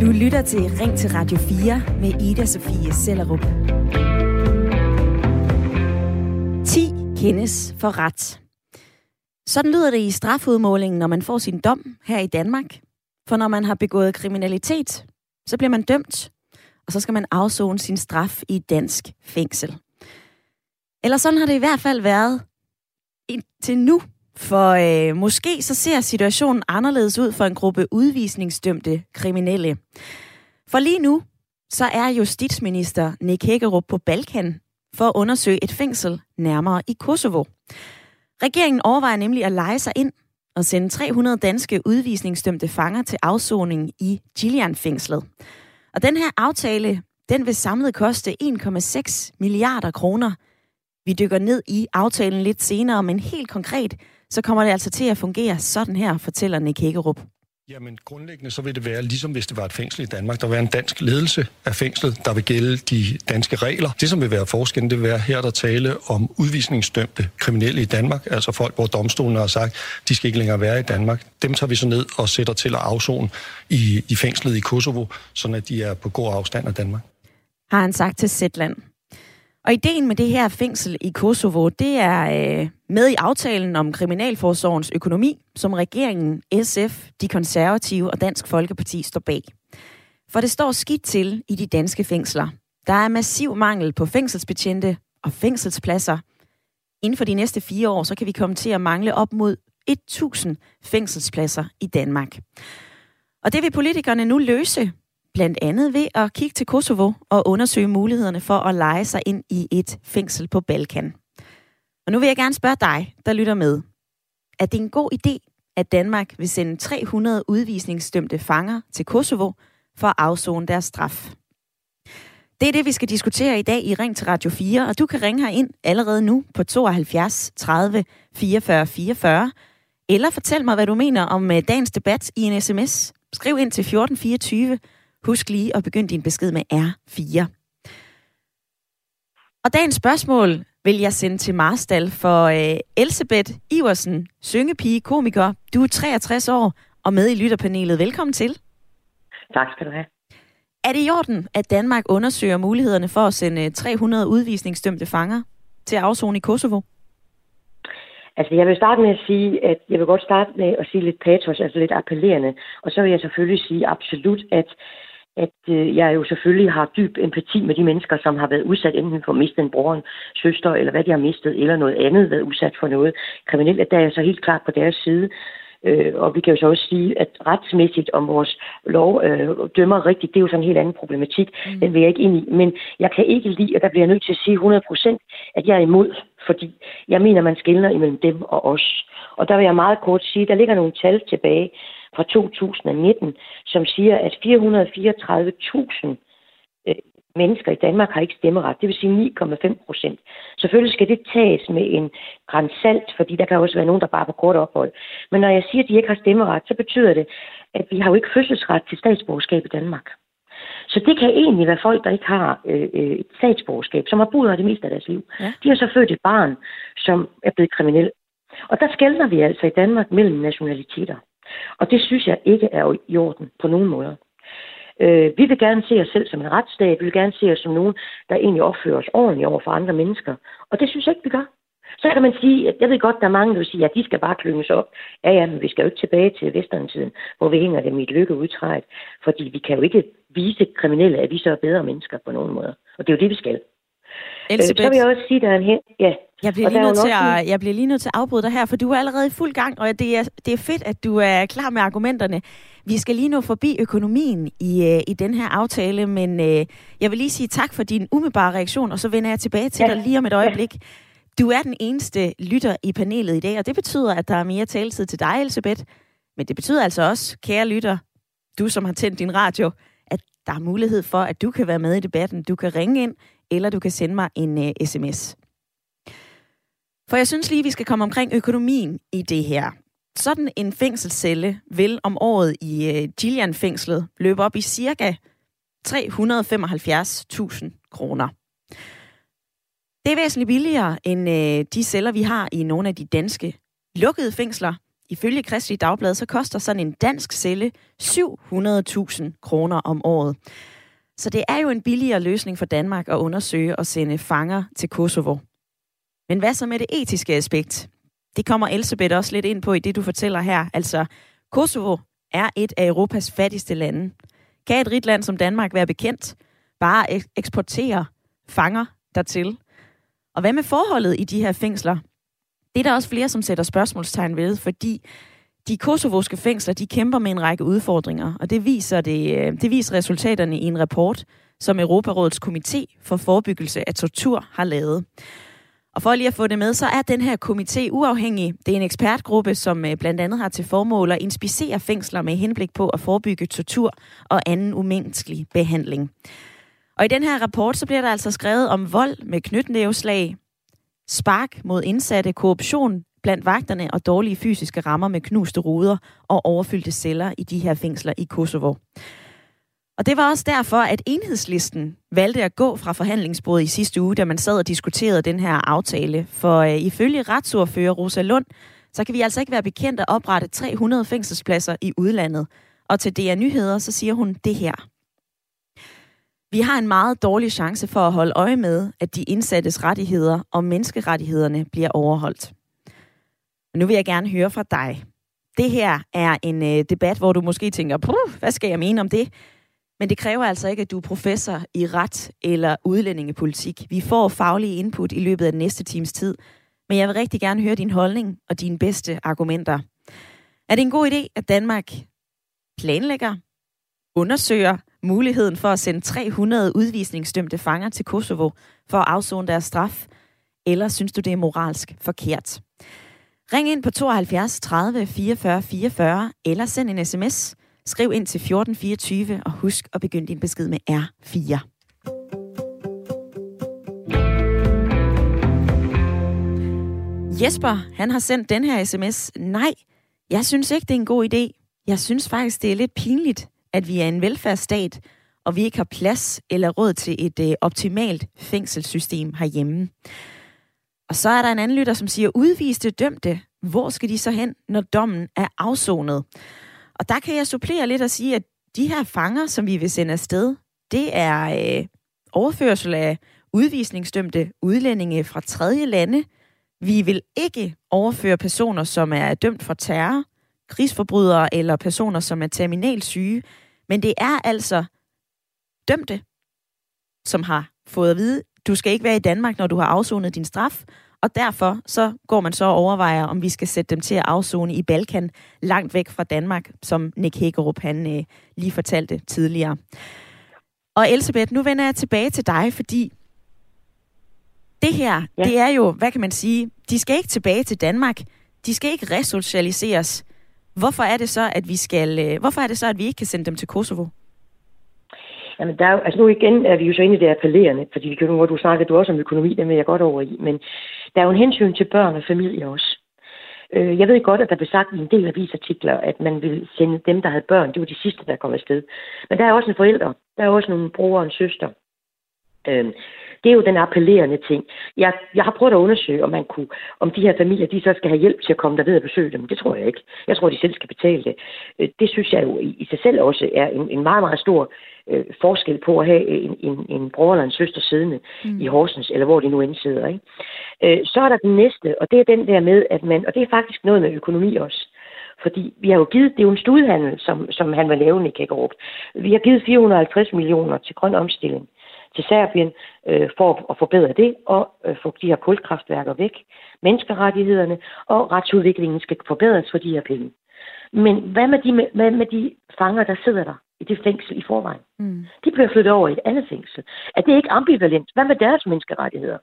Du lytter til Ring til Radio 4 med Ida Sofie Sellerup. 10 kendes for ret. Sådan lyder det i strafudmålingen, når man får sin dom her i Danmark. For når man har begået kriminalitet, så bliver man dømt, og så skal man afzone sin straf i dansk fængsel. Eller sådan har det i hvert fald været indtil nu. For øh, måske så ser situationen anderledes ud for en gruppe udvisningsdømte kriminelle. For lige nu, så er justitsminister Nick Hækkerup på Balkan for at undersøge et fængsel nærmere i Kosovo. Regeringen overvejer nemlig at lege sig ind og sende 300 danske udvisningsdømte fanger til afsoning i Gillian-fængslet. Og den her aftale, den vil samlet koste 1,6 milliarder kroner. Vi dykker ned i aftalen lidt senere, men helt konkret, så kommer det altså til at fungere sådan her, fortæller Nick Hækkerup. Jamen grundlæggende så vil det være, ligesom hvis det var et fængsel i Danmark, der vil være en dansk ledelse af fængslet, der vil gælde de danske regler. Det, som vil være forskellen, det vil være her, der tale om udvisningsdømte kriminelle i Danmark, altså folk, hvor domstolen har sagt, de skal ikke længere være i Danmark. Dem tager vi så ned og sætter til at afzone i, i fængslet i Kosovo, sådan at de er på god afstand af Danmark. Har han sagt til Zetland. Og ideen med det her fængsel i Kosovo, det er øh, med i aftalen om Kriminalforsorgens økonomi, som regeringen, SF, de konservative og Dansk Folkeparti står bag. For det står skidt til i de danske fængsler. Der er massiv mangel på fængselsbetjente og fængselspladser. Inden for de næste fire år, så kan vi komme til at mangle op mod 1000 fængselspladser i Danmark. Og det vil politikerne nu løse blandt andet ved at kigge til Kosovo og undersøge mulighederne for at lege sig ind i et fængsel på Balkan. Og nu vil jeg gerne spørge dig, der lytter med. Er det en god idé, at Danmark vil sende 300 udvisningsdømte fanger til Kosovo for at afzone deres straf? Det er det, vi skal diskutere i dag i Ring til Radio 4, og du kan ringe her ind allerede nu på 72 30 44 44, eller fortæl mig, hvad du mener om øh, dagens debat i en sms. Skriv ind til 1424, Husk lige at begynde din besked med R4. Og dagens spørgsmål vil jeg sende til Marstal for øh, Elsebeth Iversen, syngepige, komiker. Du er 63 år og med i lytterpanelet. Velkommen til. Tak skal du have. Er det i orden, at Danmark undersøger mulighederne for at sende 300 udvisningsdømte fanger til afzone i Kosovo? Altså, jeg vil starte med at sige, at jeg vil godt starte med at sige lidt patos, altså lidt appellerende. Og så vil jeg selvfølgelig sige absolut, at at øh, jeg jo selvfølgelig har dyb empati med de mennesker, som har været udsat enten for at miste en bror, en søster, eller hvad de har mistet, eller noget andet, været udsat for noget kriminelt, at der er jeg så helt klart på deres side. Øh, og vi kan jo så også sige, at retsmæssigt om vores lov øh, dømmer rigtigt, det er jo sådan en helt anden problematik. Mm. Den vil jeg ikke ind i. Men jeg kan ikke lide, og der bliver jeg nødt til at sige 100 procent, at jeg er imod, fordi jeg mener, man skiller imellem dem og os. Og der vil jeg meget kort sige, der ligger nogle tal tilbage fra 2019, som siger, at 434.000 øh, mennesker i Danmark har ikke stemmeret. Det vil sige 9,5 procent. Selvfølgelig skal det tages med en grænsalt, fordi der kan også være nogen, der bare er på kort ophold. Men når jeg siger, at de ikke har stemmeret, så betyder det, at vi har jo ikke fødselsret til statsborgerskab i Danmark. Så det kan egentlig være folk, der ikke har øh, øh et statsborgerskab, som har boet her det meste af deres liv. Ja. De har så født et barn, som er blevet kriminel. Og der skældner vi altså i Danmark mellem nationaliteter. Og det synes jeg ikke er i orden på nogen måder. Øh, vi vil gerne se os selv som en retsstat. Vi vil gerne se os som nogen, der egentlig opfører os ordentligt over for andre mennesker. Og det synes jeg ikke, vi gør. Så kan man sige, at jeg ved godt, der er mange, der vil sige, at de skal bare klynges op. Ja, ja, men vi skal jo ikke tilbage til Vesterntiden, hvor vi hænger dem i et lykkeudtræt. Fordi vi kan jo ikke vise kriminelle, at vi så er bedre mennesker på nogen måde. Og det er jo det, vi skal. Elisabeth. Øh, så vil jeg også sige, at der er en hen... Ja. Jeg bliver, lige nødt til at, jeg bliver lige nødt til at afbryde dig her, for du er allerede i fuld gang, og det er, det er fedt, at du er klar med argumenterne. Vi skal lige nå forbi økonomien i, øh, i den her aftale, men øh, jeg vil lige sige tak for din umiddelbare reaktion, og så vender jeg tilbage til ja. dig lige om et øjeblik. Du er den eneste lytter i panelet i dag, og det betyder, at der er mere taletid til dig, Elisabeth. Men det betyder altså også, kære lytter, du som har tændt din radio, at der er mulighed for, at du kan være med i debatten. Du kan ringe ind eller du kan sende mig en uh, øh, sms. For jeg synes lige, vi skal komme omkring økonomien i det her. Sådan en fængselscelle vil om året i uh, Gillian-fængslet løbe op i cirka 375.000 kroner. Det er væsentligt billigere end øh, de celler, vi har i nogle af de danske lukkede fængsler. Ifølge Kristelig Dagblad, så koster sådan en dansk celle 700.000 kroner om året. Så det er jo en billigere løsning for Danmark at undersøge og sende fanger til Kosovo. Men hvad så med det etiske aspekt? Det kommer Elisabeth også lidt ind på i det, du fortæller her. Altså, Kosovo er et af Europas fattigste lande. Kan et rigt land som Danmark være bekendt? Bare eksportere fanger dertil? Og hvad med forholdet i de her fængsler? Det er der også flere, som sætter spørgsmålstegn ved, fordi de kosovoske fængsler, de kæmper med en række udfordringer, og det viser, det, øh, det viser resultaterne i en rapport, som Europarådets komité for forebyggelse af tortur har lavet. Og for lige at få det med, så er den her komité uafhængig. Det er en ekspertgruppe, som øh, blandt andet har til formål at inspicere fængsler med henblik på at forebygge tortur og anden umenneskelig behandling. Og i den her rapport, så bliver der altså skrevet om vold med knytnæveslag, spark mod indsatte, korruption blandt vagterne og dårlige fysiske rammer med knuste ruder og overfyldte celler i de her fængsler i Kosovo. Og det var også derfor, at enhedslisten valgte at gå fra forhandlingsbordet i sidste uge, da man sad og diskuterede den her aftale. For øh, ifølge retsordfører Rosa Lund, så kan vi altså ikke være bekendt at oprette 300 fængselspladser i udlandet. Og til DR Nyheder, så siger hun det her. Vi har en meget dårlig chance for at holde øje med, at de indsattes rettigheder og menneskerettighederne bliver overholdt. Og nu vil jeg gerne høre fra dig. Det her er en øh, debat, hvor du måske tænker, hvad skal jeg mene om det? Men det kræver altså ikke, at du er professor i ret eller udlændingepolitik. Vi får faglige input i løbet af den næste times tid, men jeg vil rigtig gerne høre din holdning og dine bedste argumenter. Er det en god idé, at Danmark planlægger, undersøger muligheden for at sende 300 udvisningsdømte fanger til Kosovo for at afzone deres straf, eller synes du, det er moralsk forkert? Ring ind på 72 30 44 44, eller send en sms. Skriv ind til 1424, og husk at begynde din besked med R4. Jesper, han har sendt den her sms. Nej, jeg synes ikke, det er en god idé. Jeg synes faktisk, det er lidt pinligt, at vi er en velfærdsstat, og vi ikke har plads eller råd til et øh, optimalt fængselssystem herhjemme. Og så er der en anden lytter, som siger, udviste dømte, hvor skal de så hen, når dommen er afsonet? Og der kan jeg supplere lidt og sige, at de her fanger, som vi vil sende afsted, det er øh, overførsel af udvisningsdømte udlændinge fra tredje lande. Vi vil ikke overføre personer, som er dømt for terror, krigsforbrydere eller personer, som er terminalt syge. Men det er altså dømte, som har fået at vide, du skal ikke være i Danmark, når du har afsonet din straf, og derfor så går man så og overvejer, om vi skal sætte dem til at afzone i Balkan, langt væk fra Danmark, som Nick Hækkerup han øh, lige fortalte tidligere. Og Elisabeth, nu vender jeg tilbage til dig, fordi det her, ja. det er jo, hvad kan man sige, de skal ikke tilbage til Danmark, de skal ikke resocialiseres. Hvorfor er det så, at vi skal, øh, hvorfor er det så, at vi ikke kan sende dem til Kosovo? Jamen, der er jo, altså nu igen er vi jo så inde i det appellerende, fordi vi kan, hvor du snakker du også om økonomi, det vil jeg godt over i, men der er jo en hensyn til børn og familie også. Øh, jeg ved godt, at der blev sagt i en del avisartikler, at man vil sende dem, der havde børn, det var de sidste, der kom afsted. Men der er også en forælder, der er også nogle bror og en søster. Øh, det er jo den appellerende ting. Jeg, jeg har prøvet at undersøge, om, man kunne, om de her familier de så skal have hjælp til at komme derved og besøge dem. Det tror jeg ikke. Jeg tror, de selv skal betale det. Øh, det synes jeg jo i sig selv også er en, en meget, meget stor øh, forskel på at have en, en, en bror eller en søster siddende mm. i Horsens, eller hvor de nu end sidder. Ikke? Øh, så er der den næste, og det er den der med, at man, og det er faktisk noget med økonomi også, fordi vi har jo givet, det er jo en studiehandel, som, som han var lave, Nick Vi har givet 450 millioner til grøn omstilling til Serbien øh, for at forbedre det og øh, få de her kulkraftværker væk. Menneskerettighederne og retsudviklingen skal forbedres for de her penge. Men hvad med de, hvad med de fanger, der sidder der i det fængsel i forvejen? Mm. De bliver flyttet over i et andet fængsel. Er det ikke ambivalent? Hvad med deres menneskerettigheder?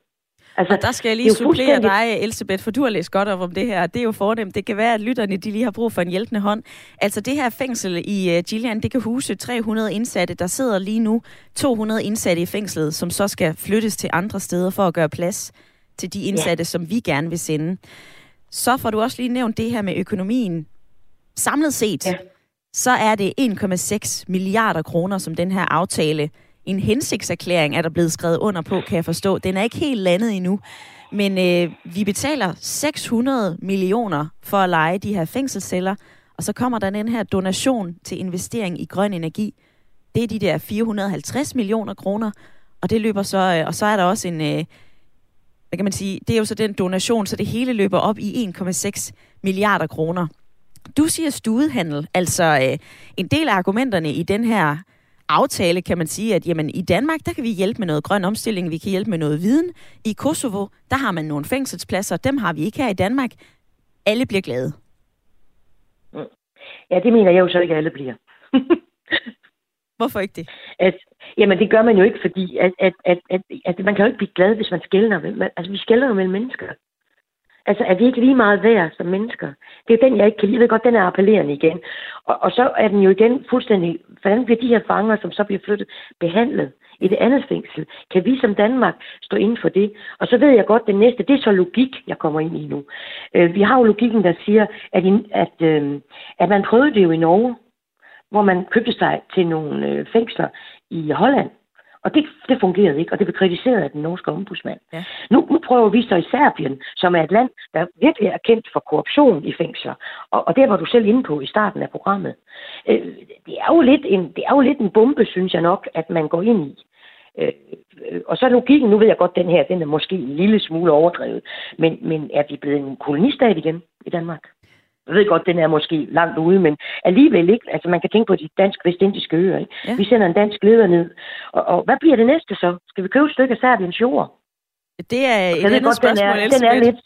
Altså, og der skal jeg lige supplere fuldstændig... dig, Elisabeth, for du har læst godt op om det her. Det er jo fornemt. Det kan være, at lytterne de lige har brug for en hjælpende hånd. Altså det her fængsel i uh, Gillian, det kan huse 300 indsatte. Der sidder lige nu 200 indsatte i fængslet, som så skal flyttes til andre steder for at gøre plads til de indsatte, ja. som vi gerne vil sende. Så får du også lige nævnt det her med økonomien. Samlet set, ja. så er det 1,6 milliarder kroner, som den her aftale en hensigtserklæring er der blevet skrevet under på, kan jeg forstå. Den er ikke helt landet endnu. Men øh, vi betaler 600 millioner for at lege de her fængselsceller, og så kommer der den her donation til investering i grøn energi. Det er de der 450 millioner kroner, og det løber så, øh, og så er der også en, øh, hvad kan man sige, det er jo så den donation, så det hele løber op i 1,6 milliarder kroner. Du siger studehandel, altså øh, en del af argumenterne i den her aftale kan man sige, at jamen, i Danmark, der kan vi hjælpe med noget grøn omstilling, vi kan hjælpe med noget viden. I Kosovo, der har man nogle fængselspladser, dem har vi ikke her i Danmark. Alle bliver glade. Ja, det mener jeg jo så ikke, at alle bliver. Hvorfor ikke det? At, jamen, det gør man jo ikke, fordi at, at, at, at, at man kan jo ikke blive glad, hvis man skældner. Altså, vi skældner jo mellem mennesker. Altså, er vi ikke lige meget værd som mennesker? Det er den, jeg ikke kan lide. Jeg ved godt, den er appellerende igen. Og, og så er den jo igen fuldstændig... Hvordan bliver de her fanger, som så bliver flyttet, behandlet i det andet fængsel? Kan vi som Danmark stå inden for det? Og så ved jeg godt, det næste, det er så logik, jeg kommer ind i nu. Øh, vi har jo logikken, der siger, at, at, øh, at man prøvede det jo i Norge, hvor man købte sig til nogle øh, fængsler i Holland. Og det, det fungerede ikke, og det blev kritiseret af den norske ombudsmand. Ja. Nu, nu prøver vi så i Serbien, som er et land, der virkelig er kendt for korruption i fængsler. Og, og det var du selv inde på i starten af programmet. Øh, det, er jo lidt en, det er jo lidt en bombe, synes jeg nok, at man går ind i. Øh, og så logikken, nu ved jeg godt, den her, den er måske en lille smule overdrevet, men, men er vi blevet en kolonistat igen i Danmark? Jeg ved godt, den er måske langt ude, men alligevel ikke. Altså, man kan tænke på de dansk-vestindiske øer. Ikke? Ja. Vi sender en dansk leder ned. Og, og, hvad bliver det næste så? Skal vi købe et stykke af Serbiens jord? Det er et andet godt, spørgsmål, den er, den er lidt,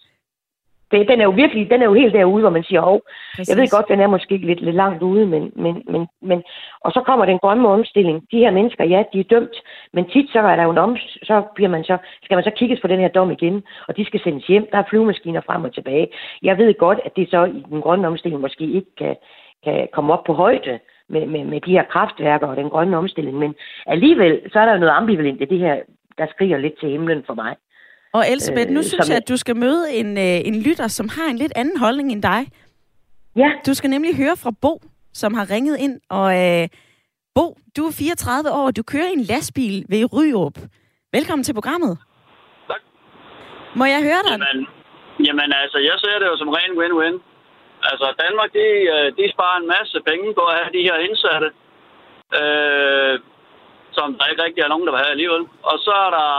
det, den er jo virkelig, den er jo helt derude, hvor man siger, hov, jeg ved godt, den er måske lidt, lidt langt ude, men, men, men, men, og så kommer den grønne omstilling. De her mennesker, ja, de er dømt, men tit så er der jo en om, så bliver man så, skal man så kigges på den her dom igen, og de skal sendes hjem. Der er flyvemaskiner frem og tilbage. Jeg ved godt, at det så i den grønne omstilling måske ikke kan, kan komme op på højde med, med, med de her kraftværker og den grønne omstilling, men alligevel, så er der jo noget ambivalent i det her, der skriger lidt til himlen for mig. Og Elisabeth, nu øh, synes jeg, at du skal møde en, øh, en lytter, som har en lidt anden holdning end dig. Ja. Du skal nemlig høre fra Bo, som har ringet ind. Og øh, Bo, du er 34 år, du kører en lastbil ved Ryrup. Velkommen til programmet. Tak. Må jeg høre dig? Jamen, jamen altså, jeg ser det jo som ren win-win. Altså, Danmark, de, øh, de sparer en masse penge på at have de her indsatte. Øh, som der ikke rigtig er nogen, der vil have alligevel. Og så, er der,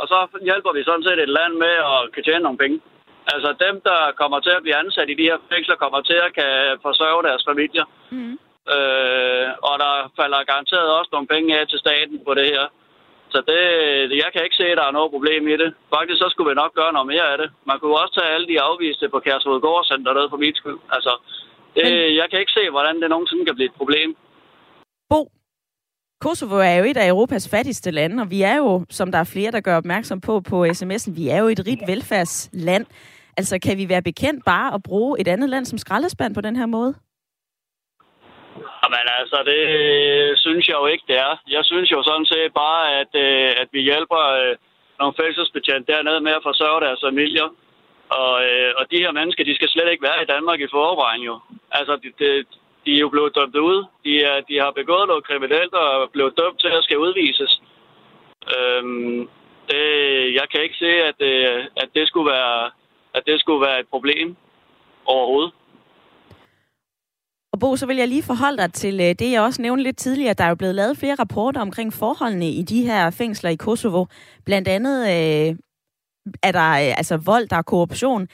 og så hjælper vi sådan set et land med at kan tjene nogle penge. Altså dem, der kommer til at blive ansat i de her fængsler, kommer til at kan forsørge deres familier. Mm. Øh, og der falder garanteret også nogle penge af til staten på det her. Så det, jeg kan ikke se, at der er noget problem i det. Faktisk så skulle vi nok gøre noget mere af det. Man kunne også tage alle de afviste på Kærshoved Gårdscenter ned for mit skyld. Altså, det, jeg kan ikke se, hvordan det nogensinde kan blive et problem. Bo, Kosovo er jo et af Europas fattigste lande, og vi er jo, som der er flere, der gør opmærksom på på sms'en, vi er jo et rigt velfærdsland. Altså, kan vi være bekendt bare at bruge et andet land som skraldespand på den her måde? Jamen altså, det synes jeg jo ikke, det er. Jeg synes jo sådan set bare, at, øh, at vi hjælper øh, nogle fængselsbetjente dernede med at forsørge deres familier. Og, øh, og de her mennesker, de skal slet ikke være i Danmark i forvejen jo. Altså, det, det, de er jo blevet dømt ud. De, er, de har begået noget kriminelt og blevet dømt til at skal udvises. Øhm, det, jeg kan ikke se, at, det, at, det skulle være, at det skulle være et problem overhovedet. Og Bo, så vil jeg lige forholde dig til øh, det, jeg også nævnte lidt tidligere. Der er jo blevet lavet flere rapporter omkring forholdene i de her fængsler i Kosovo. Blandt andet øh, er der øh, altså vold, der er korruption.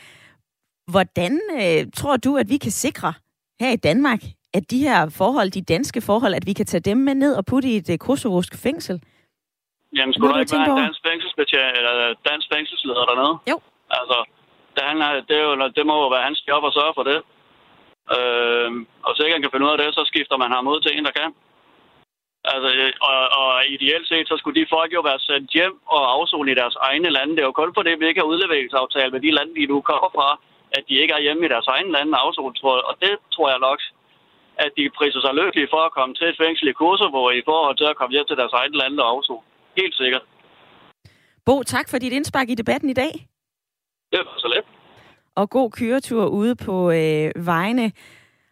Hvordan øh, tror du, at vi kan sikre her i Danmark, at de her forhold, de danske forhold, at vi kan tage dem med ned og putte i et uh, kosovosk fængsel? Jamen, skulle der ikke være en dansk fængselsbetjent eller dansk fængselsleder dernede? Jo. Altså, det, han det, er jo, det må jo være hans job at sørge for det. Øh, og hvis ikke han kan finde ud af det, så skifter man ham ud til en, der kan. Altså, og, og ideelt set, så skulle de folk jo være sendt hjem og afzone i deres egne lande. Det er jo kun for det, vi ikke har udleveringsaftale med de lande, de nu kommer fra, at de ikke er hjemme i deres egne lande afzone, tror jeg. Og det tror jeg nok at de priser sig lykkelige for at komme til et fængsel i Kosovo i forhold til at komme hjem til deres eget land og afso. Helt sikkert. Bo, tak for dit indspark i debatten i dag. Det var så let. Og god køretur ude på øh, vejene.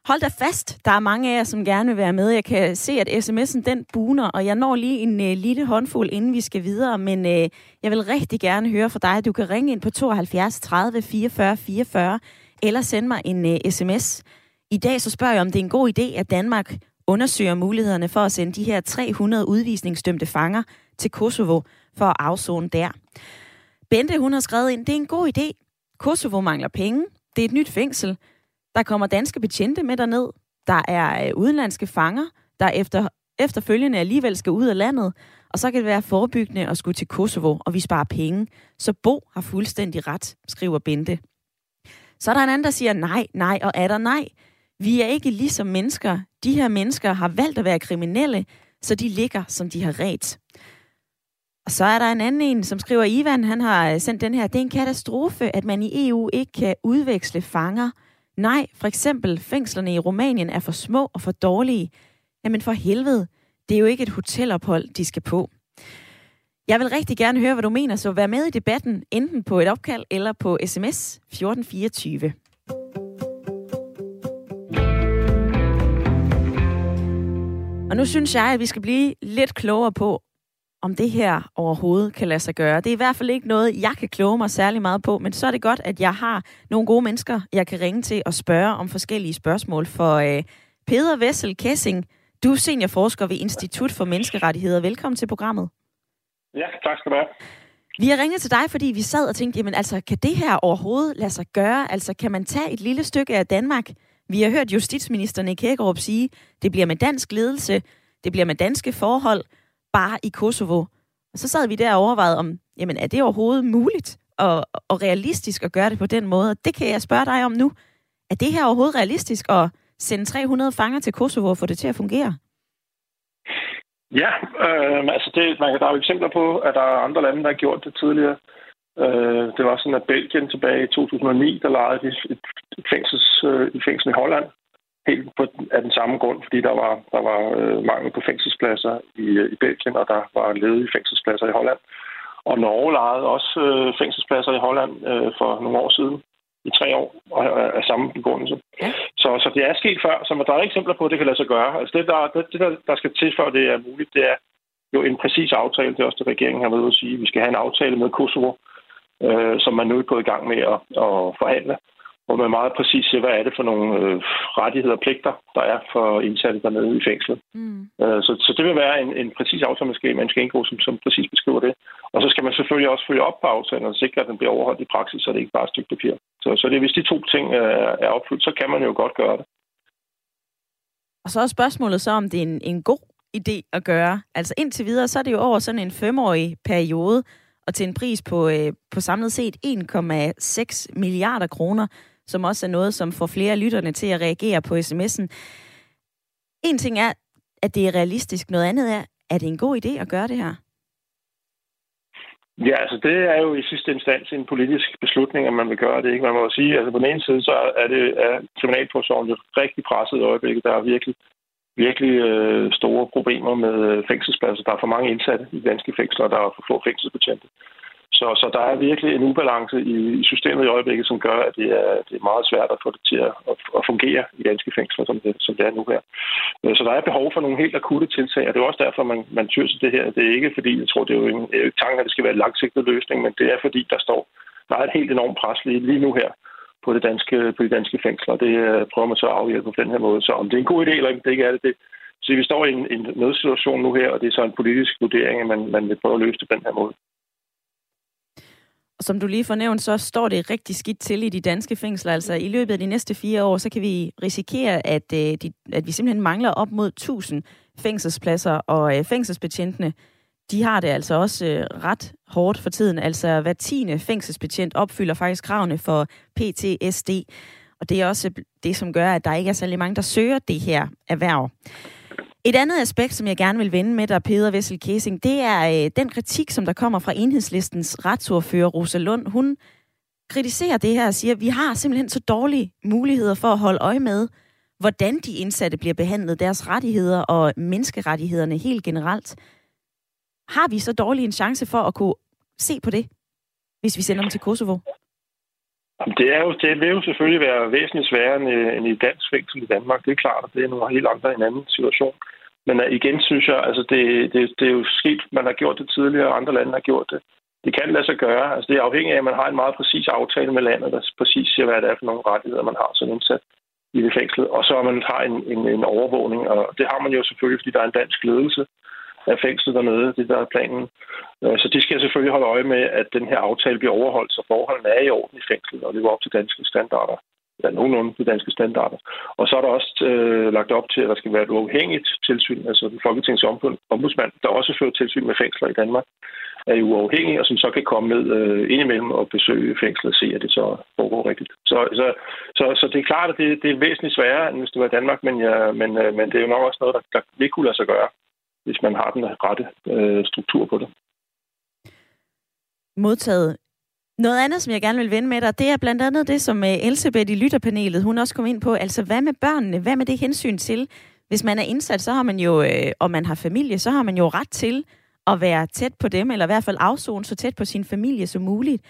Hold da fast, der er mange af jer, som gerne vil være med. Jeg kan se, at sms'en den buner, og jeg når lige en uh, lille håndfuld, inden vi skal videre. Men uh, jeg vil rigtig gerne høre fra dig. Du kan ringe ind på 72 30 44 44, eller sende mig en uh, sms. I dag så spørger jeg, om det er en god idé, at Danmark undersøger mulighederne for at sende de her 300 udvisningsdømte fanger til Kosovo for at afzone der. Bente, hun har skrevet ind, det er en god idé. Kosovo mangler penge. Det er et nyt fængsel. Der kommer danske betjente med derned. Der er øh, udenlandske fanger, der efter, efterfølgende alligevel skal ud af landet. Og så kan det være forebyggende at skulle til Kosovo, og vi sparer penge. Så Bo har fuldstændig ret, skriver Bente. Så er der en anden, der siger nej, nej og er der nej. Vi er ikke ligesom mennesker. De her mennesker har valgt at være kriminelle, så de ligger, som de har ret. Og så er der en anden en, som skriver, Ivan, han har øh, sendt den her, det er en katastrofe, at man i EU ikke kan udveksle fanger. Nej, for eksempel fængslerne i Rumænien er for små og for dårlige. Jamen for helvede, det er jo ikke et hotelophold, de skal på. Jeg vil rigtig gerne høre, hvad du mener, så vær med i debatten, enten på et opkald eller på sms 1424. Og nu synes jeg, at vi skal blive lidt klogere på, om det her overhovedet kan lade sig gøre. Det er i hvert fald ikke noget, jeg kan kloge mig særlig meget på, men så er det godt, at jeg har nogle gode mennesker, jeg kan ringe til og spørge om forskellige spørgsmål. For øh, Peder Vessel Kessing, du er seniorforsker ved Institut for Menneskerettigheder. Velkommen til programmet. Ja, tak skal du have. Vi har ringet til dig, fordi vi sad og tænkte, jamen altså, kan det her overhovedet lade sig gøre? Altså, kan man tage et lille stykke af Danmark? Vi har hørt justitsministeren i Kækkerup sige, det bliver med dansk ledelse, det bliver med danske forhold, bare i Kosovo. Og så sad vi der og overvejede om, jamen er det overhovedet muligt og, og realistisk at gøre det på den måde? Det kan jeg spørge dig om nu. Er det her overhovedet realistisk at sende 300 fanger til Kosovo og få det til at fungere? Ja, øh, altså det, man kan, der er jo eksempler på, at der er andre lande, der har gjort det tidligere. Øh, det var sådan, at Belgien tilbage i 2009, der lejede de et, et, fængsels, øh, et fængsel i Holland, helt på, af den samme grund, fordi der var, der var øh, mangel på fængselspladser i, i Belgien, og der var ledige fængselspladser i Holland. Og Norge lejede også øh, fængselspladser i Holland øh, for nogle år siden, i tre år, og af samme begrundelse. Ja. Så, så det er sket før, så der er eksempler på, at det kan lade sig gøre. Altså det, der, det, det der, der skal til, før det er muligt, det er jo en præcis aftale. Det er også det, regeringen har været at sige. Vi skal have en aftale med Kosovo, øh, som man nu er gået i gang med at, at forhandle hvor man meget præcis siger, hvad er det for nogle øh, rettigheder og pligter, der er for indsatte dernede i fængslet. Mm. Øh, så, så det vil være en, en præcis aftale, man skal, man skal indgå, som, som præcis beskriver det. Og så skal man selvfølgelig også følge op på aftalen og sikre, at den bliver overholdt i praksis, så det ikke bare er et stykke papir. Så, så det, hvis de to ting øh, er opfyldt, så kan man jo godt gøre det. Og så er spørgsmålet så, om det er en, en god idé at gøre. Altså indtil videre, så er det jo over sådan en femårig periode, og til en pris på, øh, på samlet set 1,6 milliarder kroner som også er noget, som får flere af lytterne til at reagere på sms'en. En ting er, at det er realistisk. Noget andet er, er det en god idé at gøre det her? Ja, altså det er jo i sidste instans en politisk beslutning, at man vil gøre det. Ikke? Man må jo sige, altså på den ene side, så er det er kriminalforsorgen jo rigtig presset i øjeblikket. Der er virkelig, virkelig øh, store problemer med øh, fængselspladser. Der er for mange indsatte i danske fængsler, og der er for få fængselsbetjente. Så, så der er virkelig en ubalance i, i systemet i øjeblikket, som gør, at det er, det er meget svært at få det til at, at fungere i danske fængsler, som det, som det er nu her. Øh, så der er behov for nogle helt akutte tiltag, og det er også derfor, man, man tyr til det her. Det er ikke fordi, jeg tror, det er jo en, øh, tanke, at det skal være en langsigtet løsning, men det er fordi, der står, der er et helt enormt pres lige, lige nu her på, det danske, på de danske fængsler. Det øh, prøver man så at afhjælpe på den her måde. Så om det er en god idé eller ikke, det ikke er det, det, så vi står i en, en nødsituation nu her, og det er så en politisk vurdering, at man, man vil prøve at løse det på den her måde. Og som du lige fornævnte, så står det rigtig skidt til i de danske fængsler. Altså i løbet af de næste fire år, så kan vi risikere, at, øh, de, at vi simpelthen mangler op mod 1000 fængselspladser, og øh, fængselsbetjentene, de har det altså også øh, ret hårdt for tiden. Altså hver tiende fængselsbetjent opfylder faktisk kravene for PTSD. Og det er også det, som gør, at der ikke er særlig mange, der søger det her erhverv. Et andet aspekt, som jeg gerne vil vende med dig, Peter Vessel Kæsing, det er øh, den kritik, som der kommer fra enhedslistens retsordfører Rosa Lund. Hun kritiserer det her og siger, at vi har simpelthen så dårlige muligheder for at holde øje med, hvordan de indsatte bliver behandlet, deres rettigheder og menneskerettighederne helt generelt. Har vi så dårlig en chance for at kunne se på det, hvis vi sender dem til Kosovo? Det, er jo, det vil jo selvfølgelig være væsentligt sværere end, øh, end i dansk fængsel i Danmark. Det er klart, at det er nogle helt andre en anden situation. Men øh, igen synes jeg, altså det, det, det er jo sket, man har gjort det tidligere, og andre lande har gjort det. Det kan lade sig gøre. Altså det er afhængigt af, at man har en meget præcis aftale med landet, der præcis siger, hvad det er for nogle rettigheder, man har som indsat i det fængsel. Og så man har en, en, en overvågning, og det har man jo selvfølgelig, fordi der er en dansk ledelse af fængslet dernede, det der er planen. Øh, så de skal selvfølgelig holde øje med, at den her aftale bliver overholdt, så forholdene er i orden i fængslet, og lever op til danske standarder. Ja, nogenlunde de danske standarder. Og så er der også øh, lagt op til, at der skal være et uafhængigt tilsyn, altså den Folketingets ombudsmand, der også fører tilsyn med fængsler i Danmark, er uafhængig, og som så kan komme ned øh, indimellem og besøge fængslet og se, at det så foregår rigtigt. Så, så, så, så det er klart, at det, det er væsentligt sværere, end hvis det var i Danmark, men, ja, men, øh, men det er jo nok også noget, der, der vil kunne lade sig gøre, hvis man har den rette øh, struktur på det. Modtaget. Noget andet, som jeg gerne vil vende med dig, det er blandt andet det, som øh, Elsebeth i lytterpanelet, hun også kom ind på. Altså, hvad med børnene? Hvad med det hensyn til, hvis man er indsat, så har man jo, øh, og man har familie, så har man jo ret til at være tæt på dem, eller i hvert fald afzone så tæt på sin familie som muligt.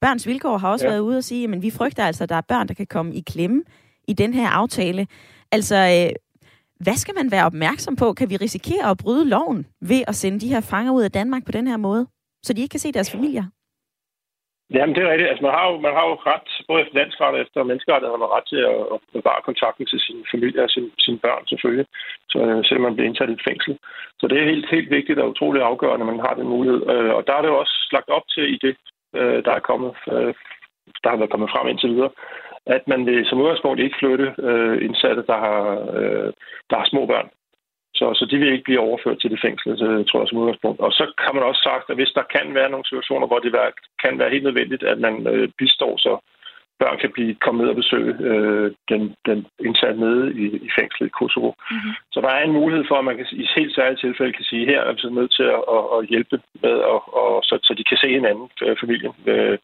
Børns Vilkår har også ja. været ude og sige, at vi frygter altså, at der er børn, der kan komme i klemme i den her aftale. Altså, øh, hvad skal man være opmærksom på? Kan vi risikere at bryde loven ved at sende de her fanger ud af Danmark på den her måde, så de ikke kan se deres familier? Jamen, det er rigtigt. Altså, man har jo, man har jo ret, både efter dansk ret og efter menneskeret, har man ret til at, at bevare kontakten til sin familie og sin, sine børn selvfølgelig, så, øh, selvom man bliver indsat i et fængsel. Så det er helt, helt vigtigt og utroligt afgørende, at man har den mulighed. Øh, og der er det jo også lagt op til i det, øh, der er kommet, der har været kommet frem indtil videre, at man vil som udgangspunkt ikke flytte indsatte, der har, der har små børn. Så, så de vil ikke blive overført til det fængsel, så, tror jeg, som udgangspunkt. Og så kan man også sagt, at hvis der kan være nogle situationer, hvor det kan være helt nødvendigt, at man øh, bistår, så børn kan blive kommet ned og besøge øh, den, den indsatte nede i, i fængslet i Kosovo. Mm-hmm. Så der er en mulighed for, at man kan, i helt særlige tilfælde kan sige, her er vi så nødt til at, at, at hjælpe med, og, og, så, så de kan se hinanden, øh, familien. Øh,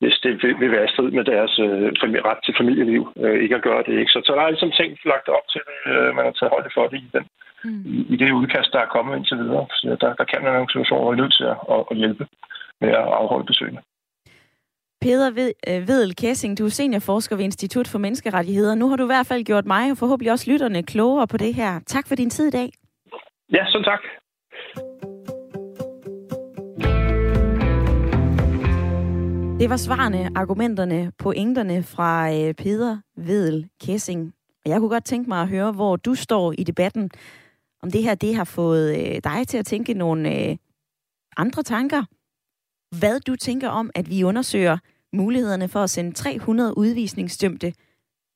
hvis det vil, vil være i strid med deres øh, ret til familieliv, øh, ikke at gøre det. Ikke? Så, så der er ligesom ting lagt op til, øh, man har taget højde for det i, den, mm. i, i det udkast, der er kommet indtil videre. Så der, der kan være nogle situationer, hvor vi er nødt til at, at, at hjælpe med at afholde besøgene. Peder øh, Vedel Kessing, du er seniorforsker ved Institut for Menneskerettigheder. Nu har du i hvert fald gjort mig og forhåbentlig også lytterne klogere på det her. Tak for din tid i dag. Ja, så tak. Det var svarene, argumenterne, pointerne fra øh, Peder Vedel Kessing. Og jeg kunne godt tænke mig at høre, hvor du står i debatten. Om det her det har fået øh, dig til at tænke nogle øh, andre tanker. Hvad du tænker om, at vi undersøger mulighederne for at sende 300 udvisningsdømte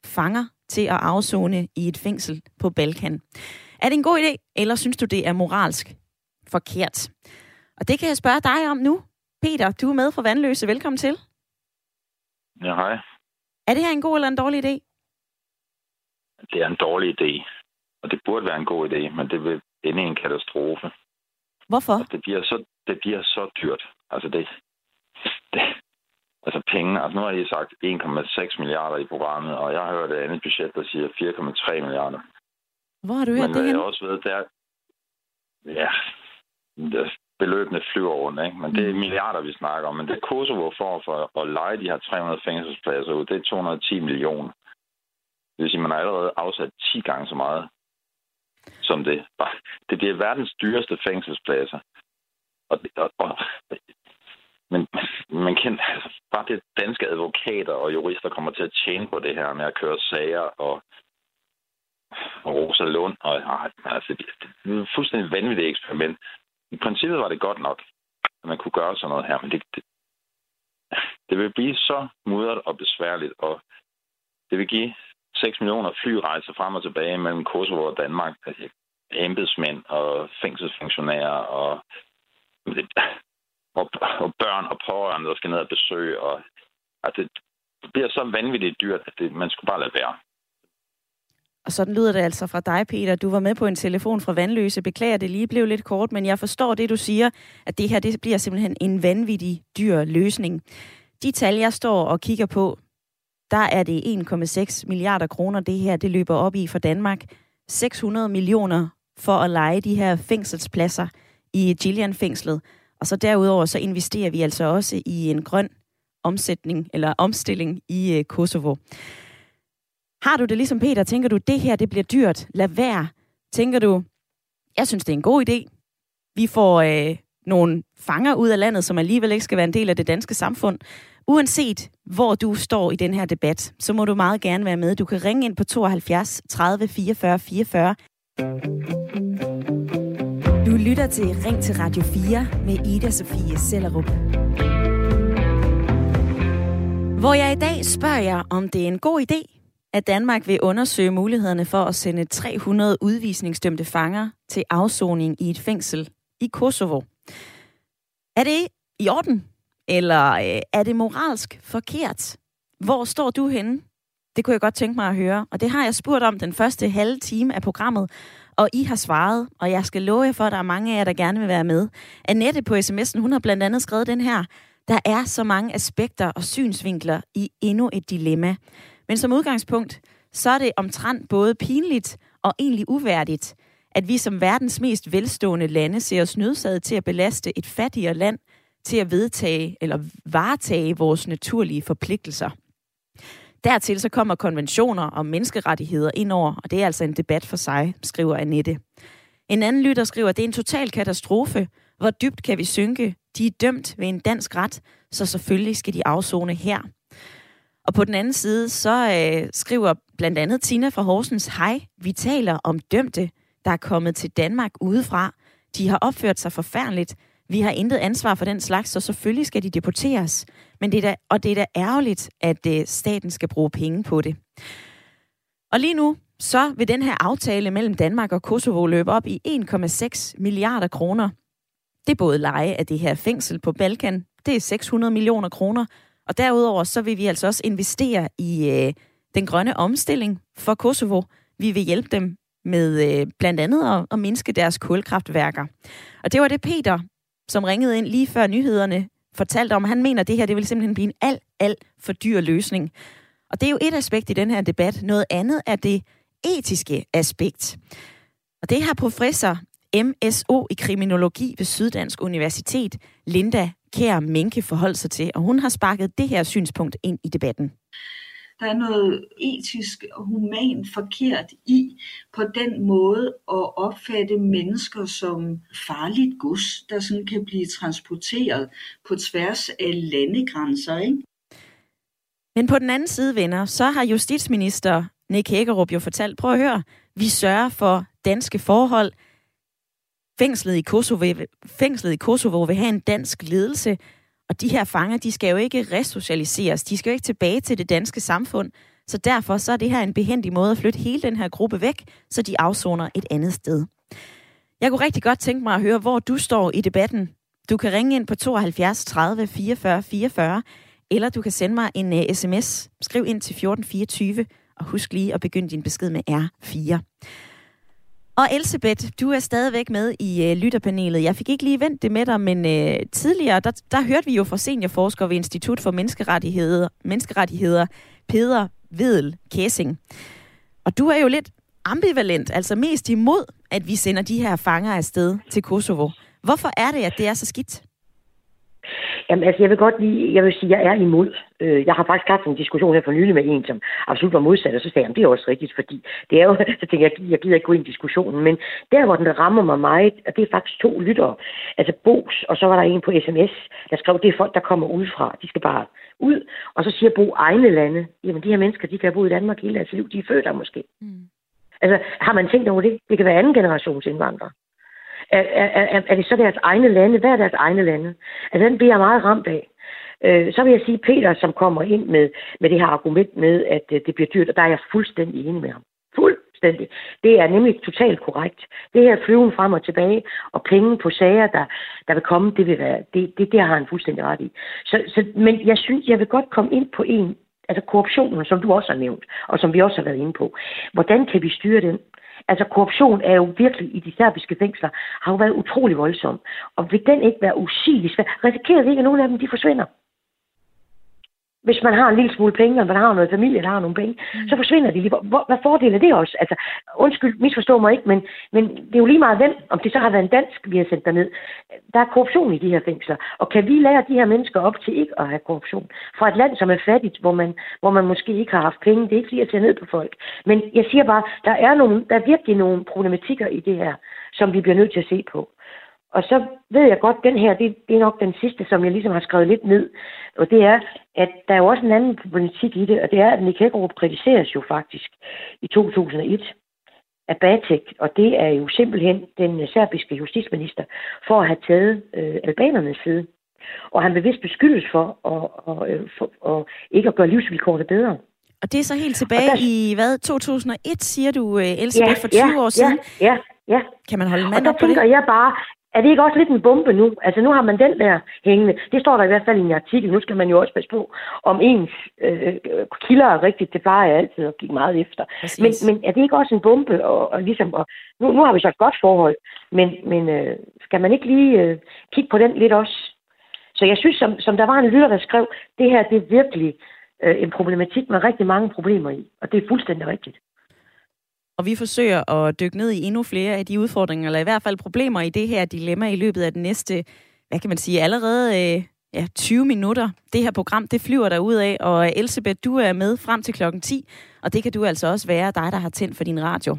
fanger til at afzone i et fængsel på Balkan. Er det en god idé, eller synes du, det er moralsk forkert? Og det kan jeg spørge dig om nu. Peter, du er med fra Vandløse. Velkommen til. Ja, hej. Er det her en god eller en dårlig idé? Det er en dårlig idé. Og det burde være en god idé, men det vil ende i en katastrofe. Hvorfor? Og det bliver så, det bliver så dyrt. Altså det, det, altså penge, altså nu har I sagt 1,6 milliarder i programmet, og jeg har hørt et andet budget, der siger 4,3 milliarder. Hvor har du hørt Men det jeg også ved, der, ja, beløbene flyver rundt, ikke? Men det er mm. milliarder, vi snakker om. Men det Kosovo får for at lege de her 300 fængselspladser ud, det er 210 millioner. Det vil sige, man har allerede afsat 10 gange så meget som det. Det bliver verdens dyreste fængselspladser. Og, og, og, men man kan altså, bare det danske advokater og jurister kommer til at tjene på det her med at køre sager og, og Rosa Lund. Og, altså, det, det er et fuldstændig vanvittigt eksperiment i princippet var det godt nok, at man kunne gøre sådan noget her, men det, det, det vil blive så mudret og besværligt, og det vil give 6 millioner flyrejser frem og tilbage mellem Kosovo og Danmark. Altså embedsmænd og fængselsfunktionærer og, og, og børn og pårørende, der skal ned og besøge. Og, at det bliver så vanvittigt dyrt, at det, man skulle bare lade være. Og sådan lyder det altså fra dig, Peter. Du var med på en telefon fra Vandløse. Beklager, det lige blev lidt kort, men jeg forstår det, du siger, at det her det bliver simpelthen en vanvittig dyr løsning. De tal, jeg står og kigger på, der er det 1,6 milliarder kroner, det her det løber op i for Danmark. 600 millioner for at lege de her fængselspladser i Gillian-fængslet. Og så derudover så investerer vi altså også i en grøn omsætning eller omstilling i øh, Kosovo. Har du det ligesom Peter? Tænker du, det her det bliver dyrt? Lad være. Tænker du, jeg synes, det er en god idé. Vi får øh, nogle fanger ud af landet, som alligevel ikke skal være en del af det danske samfund. Uanset hvor du står i den her debat, så må du meget gerne være med. Du kan ringe ind på 72 30 44 44. Du lytter til Ring til Radio 4 med Ida Sofie Sellerup. Hvor jeg i dag spørger jer, om det er en god idé, at Danmark vil undersøge mulighederne for at sende 300 udvisningsdømte fanger til afsoning i et fængsel i Kosovo. Er det i orden, eller øh, er det moralsk forkert? Hvor står du henne? Det kunne jeg godt tænke mig at høre, og det har jeg spurgt om den første halve time af programmet, og I har svaret, og jeg skal love jer for, at der er mange af jer, der gerne vil være med. Annette på sms'en, hun har blandt andet skrevet den her. Der er så mange aspekter og synsvinkler i endnu et dilemma. Men som udgangspunkt, så er det omtrent både pinligt og egentlig uværdigt, at vi som verdens mest velstående lande ser os nødsaget til at belaste et fattigere land til at vedtage eller varetage vores naturlige forpligtelser. Dertil så kommer konventioner og menneskerettigheder ind over, og det er altså en debat for sig, skriver Annette. En anden lytter skriver, at det er en total katastrofe. Hvor dybt kan vi synke? De er dømt ved en dansk ret, så selvfølgelig skal de afzone her. Og på den anden side, så øh, skriver blandt andet Tina fra Horsens, Hej, vi taler om dømte, der er kommet til Danmark udefra. De har opført sig forfærdeligt. Vi har intet ansvar for den slags, så selvfølgelig skal de deporteres. Men det er da, og det er da ærgerligt, at øh, staten skal bruge penge på det. Og lige nu, så vil den her aftale mellem Danmark og Kosovo løbe op i 1,6 milliarder kroner. Det er både leje af det her fængsel på Balkan, det er 600 millioner kroner, og derudover så vil vi altså også investere i øh, den grønne omstilling for Kosovo. Vi vil hjælpe dem med øh, blandt andet at, at mindske deres kulkraftværker. Og det var det Peter, som ringede ind lige før nyhederne, fortalte om. Han mener, at det her det vil simpelthen blive en alt, alt for dyr løsning. Og det er jo et aspekt i den her debat. Noget andet er det etiske aspekt. Og det har professor MSO i kriminologi ved Syddansk Universitet, Linda Kær Minke forholdt sig til, og hun har sparket det her synspunkt ind i debatten. Der er noget etisk og humant forkert i på den måde at opfatte mennesker som farligt gods, der sådan kan blive transporteret på tværs af landegrænser. Ikke? Men på den anden side, venner, så har justitsminister Nick Hækkerup jo fortalt, prøv at høre, vi sørger for danske forhold, Fængslet i, Kosovo, fængslet i Kosovo vil have en dansk ledelse, og de her fanger, de skal jo ikke resocialiseres. De skal jo ikke tilbage til det danske samfund. Så derfor så er det her en behendig måde at flytte hele den her gruppe væk, så de afsoner et andet sted. Jeg kunne rigtig godt tænke mig at høre, hvor du står i debatten. Du kan ringe ind på 72 30 44 44, eller du kan sende mig en øh, uh, sms. Skriv ind til 1424, og husk lige at begynde din besked med R4. Og Elisabeth, du er stadigvæk med i øh, lytterpanelet. Jeg fik ikke lige vendt det med dig, men øh, tidligere, der, der hørte vi jo fra seniorforsker ved Institut for Menneskerettigheder, Menneskerettigheder Peder Vedel Kæsing. Og du er jo lidt ambivalent, altså mest imod, at vi sender de her fanger afsted til Kosovo. Hvorfor er det, at det er så skidt? Jamen, altså, jeg vil godt lige, jeg vil sige, jeg er imod. Øh, jeg har faktisk haft en diskussion her for nylig med en, som absolut var modsat, og så sagde jeg, det er også rigtigt, fordi det er jo, så tænker jeg, jeg gider ikke gå ind i diskussionen, men der, hvor den rammer mig meget, og det er faktisk to lyttere, altså Bos, og så var der en på sms, der skrev, det er folk, der kommer udefra, de skal bare ud, og så siger Bo egne lande, jamen de her mennesker, de kan have boet i Danmark hele deres liv, de er født der måske. Mm. Altså, har man tænkt over det? Det kan være anden generations indvandrere. Er, er, er, er det så deres egne lande? Hvad er deres egne lande? Altså, den bliver jeg meget ramt af. Øh, så vil jeg sige, Peter, som kommer ind med, med det her argument med, at øh, det bliver dyrt, og der er jeg fuldstændig enig med ham. Fuldstændig. Det er nemlig totalt korrekt. Det her flyven frem og tilbage, og penge på sager, der, der vil komme, det vil være, det, det, det har han fuldstændig ret i. Så, så, men jeg synes, jeg vil godt komme ind på en, altså korruptionen, som du også har nævnt, og som vi også har været inde på. Hvordan kan vi styre den? Altså korruption er jo virkelig i de serbiske fængsler, har jo været utrolig voldsom. Og vil den ikke være usigelig svær? Risikerer vi ikke, at nogle af dem de forsvinder? Hvis man har en lille smule penge, og man har noget familie, der har nogle penge, mm. så forsvinder de lige. Hvor, hvad fordel er det også? Altså, undskyld, misforstå mig ikke, men, men det er jo lige meget hvem, om det så har været en dansk, vi har sendt derned. Der er korruption i de her fængsler, og kan vi lære de her mennesker op til ikke at have korruption? Fra et land, som er fattigt, hvor man, hvor man måske ikke har haft penge, det er ikke fordi, jeg ser ned på folk. Men jeg siger bare, der er, nogle, der er virkelig nogle problematikker i det her, som vi bliver nødt til at se på. Og så ved jeg godt, at den her, det, det er nok den sidste, som jeg ligesom har skrevet lidt ned. Og det er, at der er jo også en anden problematik i det, og det er, at Nick Hækkerup kritiseres jo faktisk i 2001 af Batek, og det er jo simpelthen den serbiske justitsminister, for at have taget øh, albanernes side. Og han vil vist beskyldes for at, og, øh, for, og ikke at gøre livsvilkårene bedre. Og det er så helt tilbage der... i, hvad, 2001, siger du, øh, Elisabeth, ja, for 20 ja, år siden? Ja, ja, ja. Kan man holde mand det? Og der tænker jeg bare, er det ikke også lidt en bombe nu? Altså nu har man den der hængende. Det står der i hvert fald i en artikel. Nu skal man jo også passe på, om ens øh, kilder er rigtigt. Det plejer jeg altid at give meget efter. Men, men er det ikke også en bombe? Og, og ligesom, og, nu, nu har vi så et godt forhold, men, men øh, skal man ikke lige øh, kigge på den lidt også? Så jeg synes, som, som der var en lytter, der skrev, det her det er virkelig øh, en problematik med rigtig mange problemer i. Og det er fuldstændig rigtigt og vi forsøger at dykke ned i endnu flere af de udfordringer, eller i hvert fald problemer i det her dilemma i løbet af den næste, hvad kan man sige, allerede øh, ja, 20 minutter. Det her program, det flyver der ud af, og Elisabeth, du er med frem til klokken 10, og det kan du altså også være dig, der har tændt for din radio.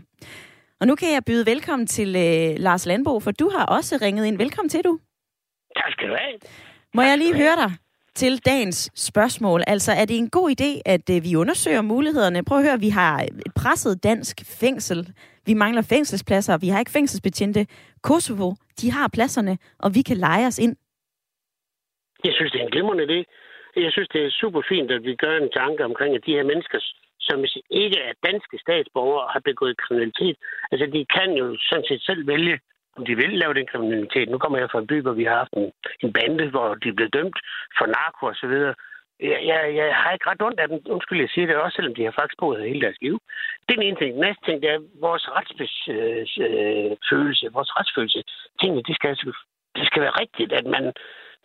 Og nu kan jeg byde velkommen til øh, Lars Landbo, for du har også ringet ind. Velkommen til, du. Tak skal du have. Må jeg lige høre dig? Til dagens spørgsmål. Altså, er det en god idé, at øh, vi undersøger mulighederne? Prøv at høre, vi har et presset dansk fængsel. Vi mangler fængselspladser. Vi har ikke fængselsbetjente. Kosovo, de har pladserne, og vi kan lege os ind. Jeg synes, det er en glimrende idé. Jeg synes, det er super fint, at vi gør en tanke omkring, at de her mennesker, som ikke er danske statsborgere, har begået kriminalitet. Altså, de kan jo sådan set selv vælge, om de vil lave den kriminalitet. Nu kommer jeg fra en by, hvor vi har haft en, en bande, hvor de er blevet dømt for narko og så videre. Jeg, jeg, jeg har ikke ret ondt af dem, undskyld, jeg siger det også, selvom de har faktisk boet her hele deres liv. Det er den ene ting. Den næste ting, det er vores retsfølelse, øh, øh vores retsfølelse. Tingene, det skal, det skal være rigtigt, at man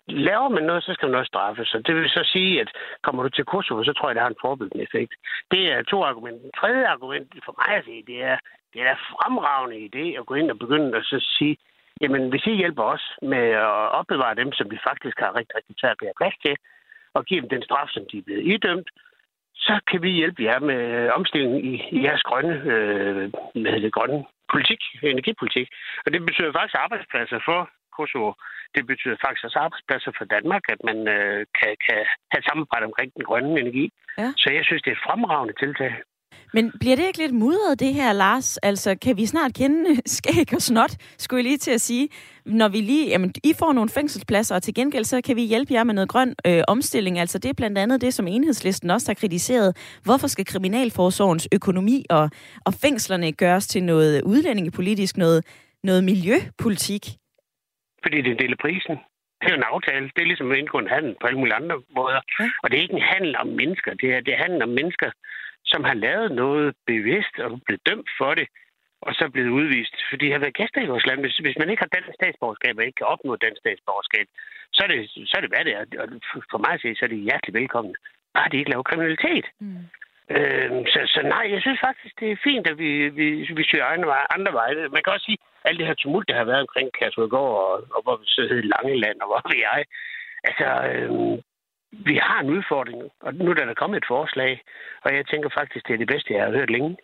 laver man noget, så skal man også straffe. Så det vil så sige, at kommer du til Kosovo, så tror jeg, det har en forebyggende effekt. Det er to argumenter. Den tredje argument for mig at se, det er, det er en fremragende idé at gå ind og begynde at så sige, jamen hvis I hjælper os med at opbevare dem, som vi faktisk har rigtig, rigtig svært ved at plads til, og give dem den straf, som de er blevet idømt, så kan vi hjælpe jer med omstillingen i, i jeres grønne, øh, med det grønne politik, energipolitik. Og det betyder faktisk arbejdspladser for Kosovo. Det betyder faktisk også arbejdspladser for Danmark, at man øh, kan, kan have samarbejde omkring den grønne energi. Ja. Så jeg synes, det er et fremragende tiltag. Men bliver det ikke lidt mudret, det her, Lars? Altså, kan vi snart kende skæg og snot, skulle jeg lige til at sige, når vi lige, jamen, I får nogle fængselspladser, og til gengæld så kan vi hjælpe jer med noget grøn øh, omstilling. Altså, det er blandt andet det, som enhedslisten også har kritiseret. Hvorfor skal Kriminalforsorgens økonomi og, og fængslerne gøres til noget udlændingepolitisk, noget, noget miljøpolitik? Fordi det er en del af prisen. Det er jo en aftale. Det er ligesom at indgå en handel på alle mulige andre måder. Ja. Og det er ikke en handel om mennesker. Det er, det er handel om mennesker, som har lavet noget bevidst og blevet dømt for det, og så blevet udvist. Fordi de har været gæster i vores land. Hvis, hvis man ikke har dansk statsborgerskab og ikke kan opnå dansk statsborgerskab, så er det, så er det hvad det er. Og for mig at se, så er det hjertelig velkommen. Bare de ikke laver kriminalitet. Mm. Øh, så, så nej, jeg synes faktisk, det er fint, at vi, vi, vi søger andre, andre veje. Man kan også sige, at alt det her tumult, der har været omkring Kærsudgård, og, og hvor vi så hedder Langeland, og hvor vi er, altså, øh, vi har en udfordring, og nu er der kommet et forslag, og jeg tænker faktisk, det er det bedste, jeg har hørt længe.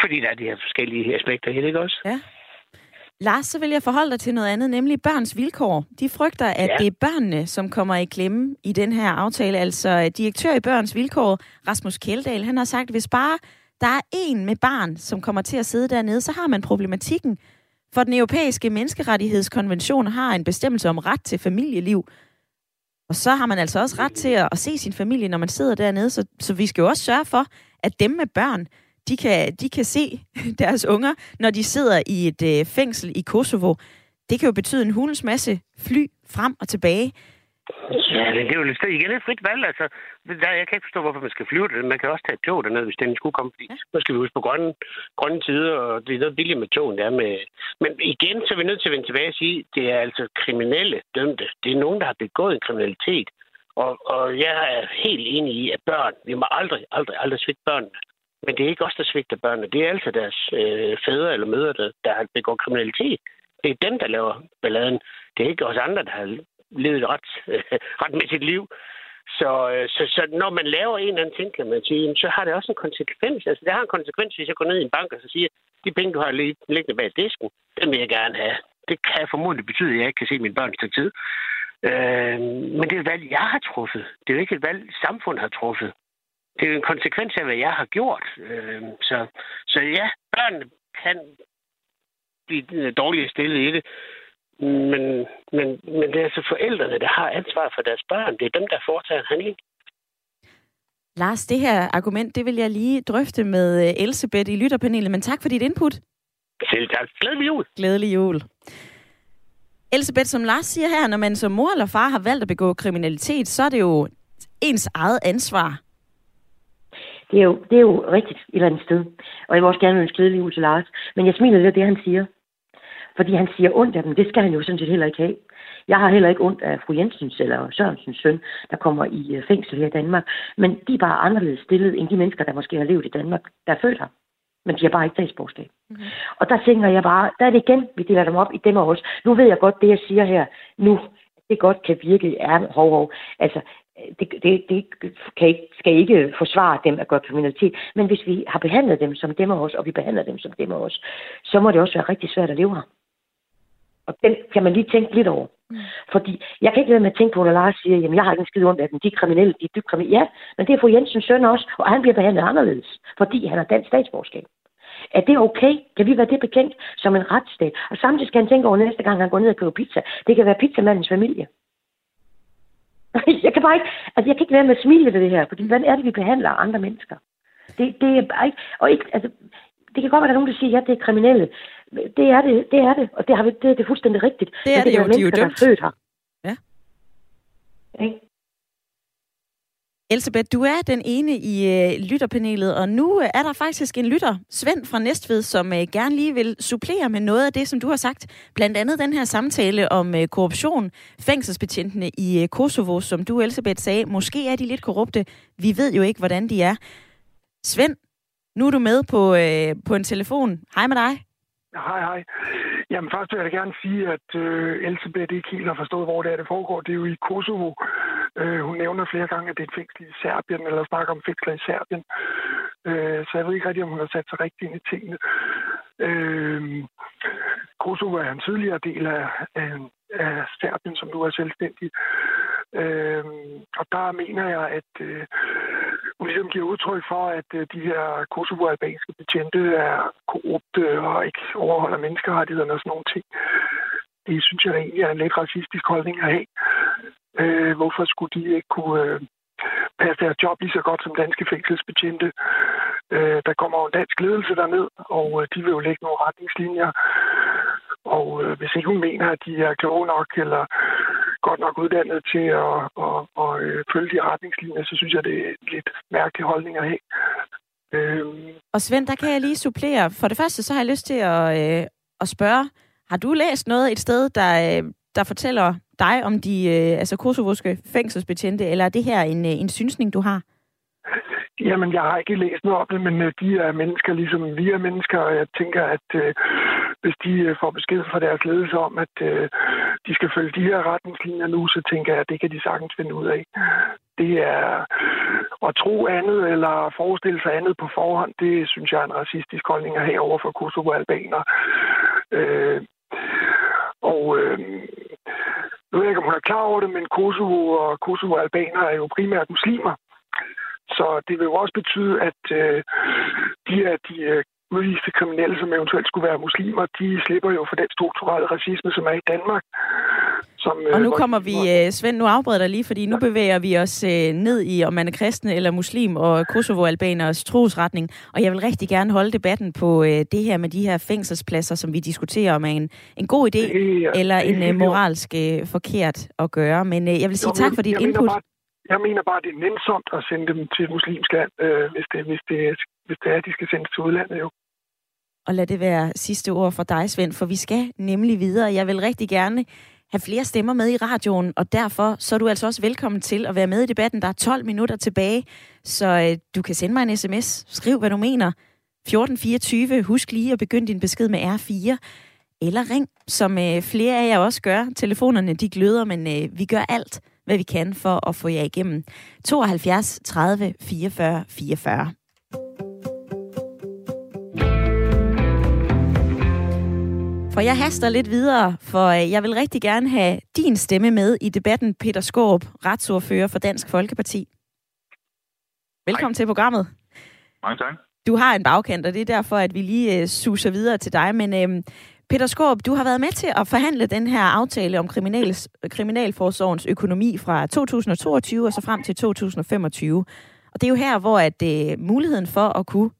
Fordi der er de her forskellige aspekter i det, ikke også? Ja. Lars, så vil jeg forholde dig til noget andet, nemlig børns vilkår. De frygter, at ja. det er børnene, som kommer i klemme i den her aftale. Altså direktør i børns vilkår, Rasmus Kjeldahl, han har sagt, at hvis bare der er en med barn, som kommer til at sidde dernede, så har man problematikken. For den europæiske menneskerettighedskonvention har en bestemmelse om ret til familieliv. Og så har man altså også ret til at, at se sin familie, når man sidder dernede. Så, så vi skal jo også sørge for, at dem med børn, de kan, de kan se deres unger, når de sidder i et øh, fængsel i Kosovo. Det kan jo betyde en hulens masse fly frem og tilbage. Ja, det er jo lidt igen et frit valg. Altså, der, jeg kan ikke forstå, hvorfor man skal flyve det. Man kan også tage et tog dernede, hvis den skulle komme. Fordi ja. Nu skal vi huske på grønne, grønne tider, og det er noget billigt med togen, der med. Men igen, så er vi nødt til at vende tilbage og sige, det er altså kriminelle dømte. Det er nogen, der har begået en kriminalitet. Og, og jeg er helt enig i, at børn, vi må aldrig, aldrig, aldrig svigte børnene. Men det er ikke os, der svigter børnene. Det er altså deres øh, fædre eller mødre, der, der begår kriminalitet. Det er dem, der laver balladen. Det er ikke os andre, der har levet et ret, øh, retmæssigt liv. Så, øh, så, så når man laver en eller anden ting, kan man sige, så har det også en konsekvens. Altså, det har en konsekvens, hvis jeg går ned i en bank og så siger, de penge, du har liggende bag disken, dem vil jeg gerne have. Det kan formodentlig betyde, at jeg ikke kan se mine børn til tid. Øh, men det er et valg, jeg har truffet. Det er jo ikke et valg, samfundet har truffet. Det er jo en konsekvens af, hvad jeg har gjort. Øh, så, så ja, børnene kan blive dårligt stillet i det. Men, men, men det er altså forældrene, der har ansvar for deres børn. Det er dem, der foretager en handling. Lars, det her argument, det vil jeg lige drøfte med øh, Elsebeth i lytterpanelet, men tak for dit input. Selv tak. Glædelig jul. Glædelig jul. Elsebeth, som Lars siger her, når man som mor eller far har valgt at begå kriminalitet, så er det jo ens eget ansvar. Det er jo, det er jo rigtigt et eller andet sted. Og jeg vil også gerne ønske glædelig jul til Lars. Men jeg smiler lidt af det, han siger. Fordi han siger ondt af dem. Det skal han jo sådan set heller ikke have. Jeg har heller ikke ondt af fru Jensens eller Sørensens søn, der kommer i øh, fængsel her i Danmark. Men de er bare anderledes stillet end de mennesker, der måske har levet i Danmark, der er født her. Men de har bare ikke statsborgerskab. Mm-hmm. Og der tænker jeg bare, der er det igen, vi deler dem op i dem og os. Nu ved jeg godt, det jeg siger her nu, det godt kan virke er hov, hov. Altså, det, det, det kan ikke, skal ikke forsvare dem at gøre kriminalitet. Men hvis vi har behandlet dem som dem og os, og vi behandler dem som dem og os, så må det også være rigtig svært at leve her. Og den kan man lige tænke lidt over. Mm. Fordi jeg kan ikke lade med at tænke på, når Lars siger, jamen jeg har ikke en skide ondt af dem, de er kriminelle, de er dybt kriminelle. Ja, men det er fru Jensens søn også, og han bliver behandlet anderledes, fordi han har dansk statsborgerskab. Er det okay? Kan vi være det bekendt som en retsstat? Og samtidig skal han tænke over næste gang, han går ned og køber pizza. Det kan være pizzamandens familie. Jeg kan bare ikke, altså jeg kan ikke være med at smile ved det her, fordi hvordan er det, vi behandler andre mennesker? Det, det er bare ikke, og ikke, altså, det kan godt være, at der er nogen, der siger, at ja, det er kriminelle. Det er det, det er det, og det, har vi, det, det er fuldstændig rigtigt. Det er det, det jo, de er jo dømt. Der er født her. Ja. Okay. Elisabeth, du er den ene i øh, lytterpanelet, og nu øh, er der faktisk en lytter, Svend fra Næstved, som øh, gerne lige vil supplere med noget af det, som du har sagt. Blandt andet den her samtale om øh, korruption, fængselsbetjentene i øh, Kosovo, som du, Elisabeth, sagde, måske er de lidt korrupte. Vi ved jo ikke, hvordan de er. Svend, nu er du med på, øh, på en telefon. Hej med dig. Hej, hej. Jamen først vil jeg gerne sige, at øh, Elisabeth ikke helt har forstået, hvor det er, det foregår. Det er jo i Kosovo. Øh, hun nævner flere gange, at det er et fængsel i Serbien, eller snakker om fængsler i Serbien. Øh, så jeg ved ikke rigtig, om hun har sat sig rigtigt ind i tingene. Øh, Kosovo er en tidligere del af, af, af Serbien, som nu er selvstændig. Øh, og der mener jeg, at øh, ligesom giver udtryk for, at øh, de her kosovo-albanske betjente er korrupte og ikke overholder menneskerettighederne og sådan nogle ting. Det synes jeg egentlig er en lidt racistisk holdning at have. Øh, hvorfor skulle de ikke kunne øh, passe deres job lige så godt som danske fængselsbetjente? Øh, der kommer jo en dansk ledelse derned, og øh, de vil jo lægge nogle retningslinjer. Og øh, hvis ikke hun mener, at de er kloge nok eller godt nok uddannet til at, at, at, at øh, følge de retningslinjer, så synes jeg, det er lidt mærkelig holdning at have. Øhm. Og Svend, der kan jeg lige supplere. For det første, så har jeg lyst til at, øh, at spørge, har du læst noget et sted, der, øh, der fortæller dig om de øh, altså kosovoske fængselsbetjente, eller er det her en, øh, en synsning, du har? Jamen, jeg har ikke læst noget om det, men øh, de er mennesker, ligesom vi er mennesker, og jeg tænker, at øh, hvis de øh, får besked fra deres ledelse om, at øh, de skal følge de her retningslinjer nu, så tænker jeg, at det kan de sagtens finde ud af. Det er at tro andet eller forestille sig andet på forhånd, det synes jeg er en racistisk holdning at have over for Kosovo-albaner. Øh, og øh, nu ved jeg ikke, om hun er klar over det, men Kosovo og Kosovo-albaner er jo primært muslimer. Så det vil jo også betyde, at øh, de her de øh, udviste kriminelle, som eventuelt skulle være muslimer, de slipper jo for den strukturelle racisme, som er i Danmark. Som, øh, og nu kommer vi, øh, Svend, nu afbryder dig lige, fordi nu bevæger vi os øh, ned i, om man er kristen eller muslim, og Kosovo-albaners trosretning. Og jeg vil rigtig gerne holde debatten på øh, det her med de her fængselspladser, som vi diskuterer, om er en, en god idé det, eller en øh, moralsk øh, forkert at gøre. Men øh, jeg vil sige jo, tak for dit input. Bare, jeg mener bare, det er nænsomt at sende dem til et muslimsk land, øh, hvis, det, hvis, det, hvis det er, at de skal sendes til udlandet jo. Og lad det være sidste ord for dig, Svend, for vi skal nemlig videre. Jeg vil rigtig gerne have flere stemmer med i radioen, og derfor så er du altså også velkommen til at være med i debatten. Der er 12 minutter tilbage, så øh, du kan sende mig en sms. Skriv, hvad du mener. 1424. Husk lige at begynde din besked med R4. Eller ring, som øh, flere af jer også gør. Telefonerne de gløder, men øh, vi gør alt, hvad vi kan for at få jer igennem. 72 30 44 44. For jeg haster lidt videre, for øh, jeg vil rigtig gerne have din stemme med i debatten, Peter Skåb, retsordfører for Dansk Folkeparti. Velkommen Hej. til programmet. Mange tak. Du har en bagkant, og det er derfor, at vi lige uh, suser videre til dig. Men uh, Peter Skåb, du har været med til at forhandle den her aftale om kriminals, kriminalforsorgens økonomi fra 2022 og så frem til 2025. Og det er jo her, hvor at uh, muligheden for at kunne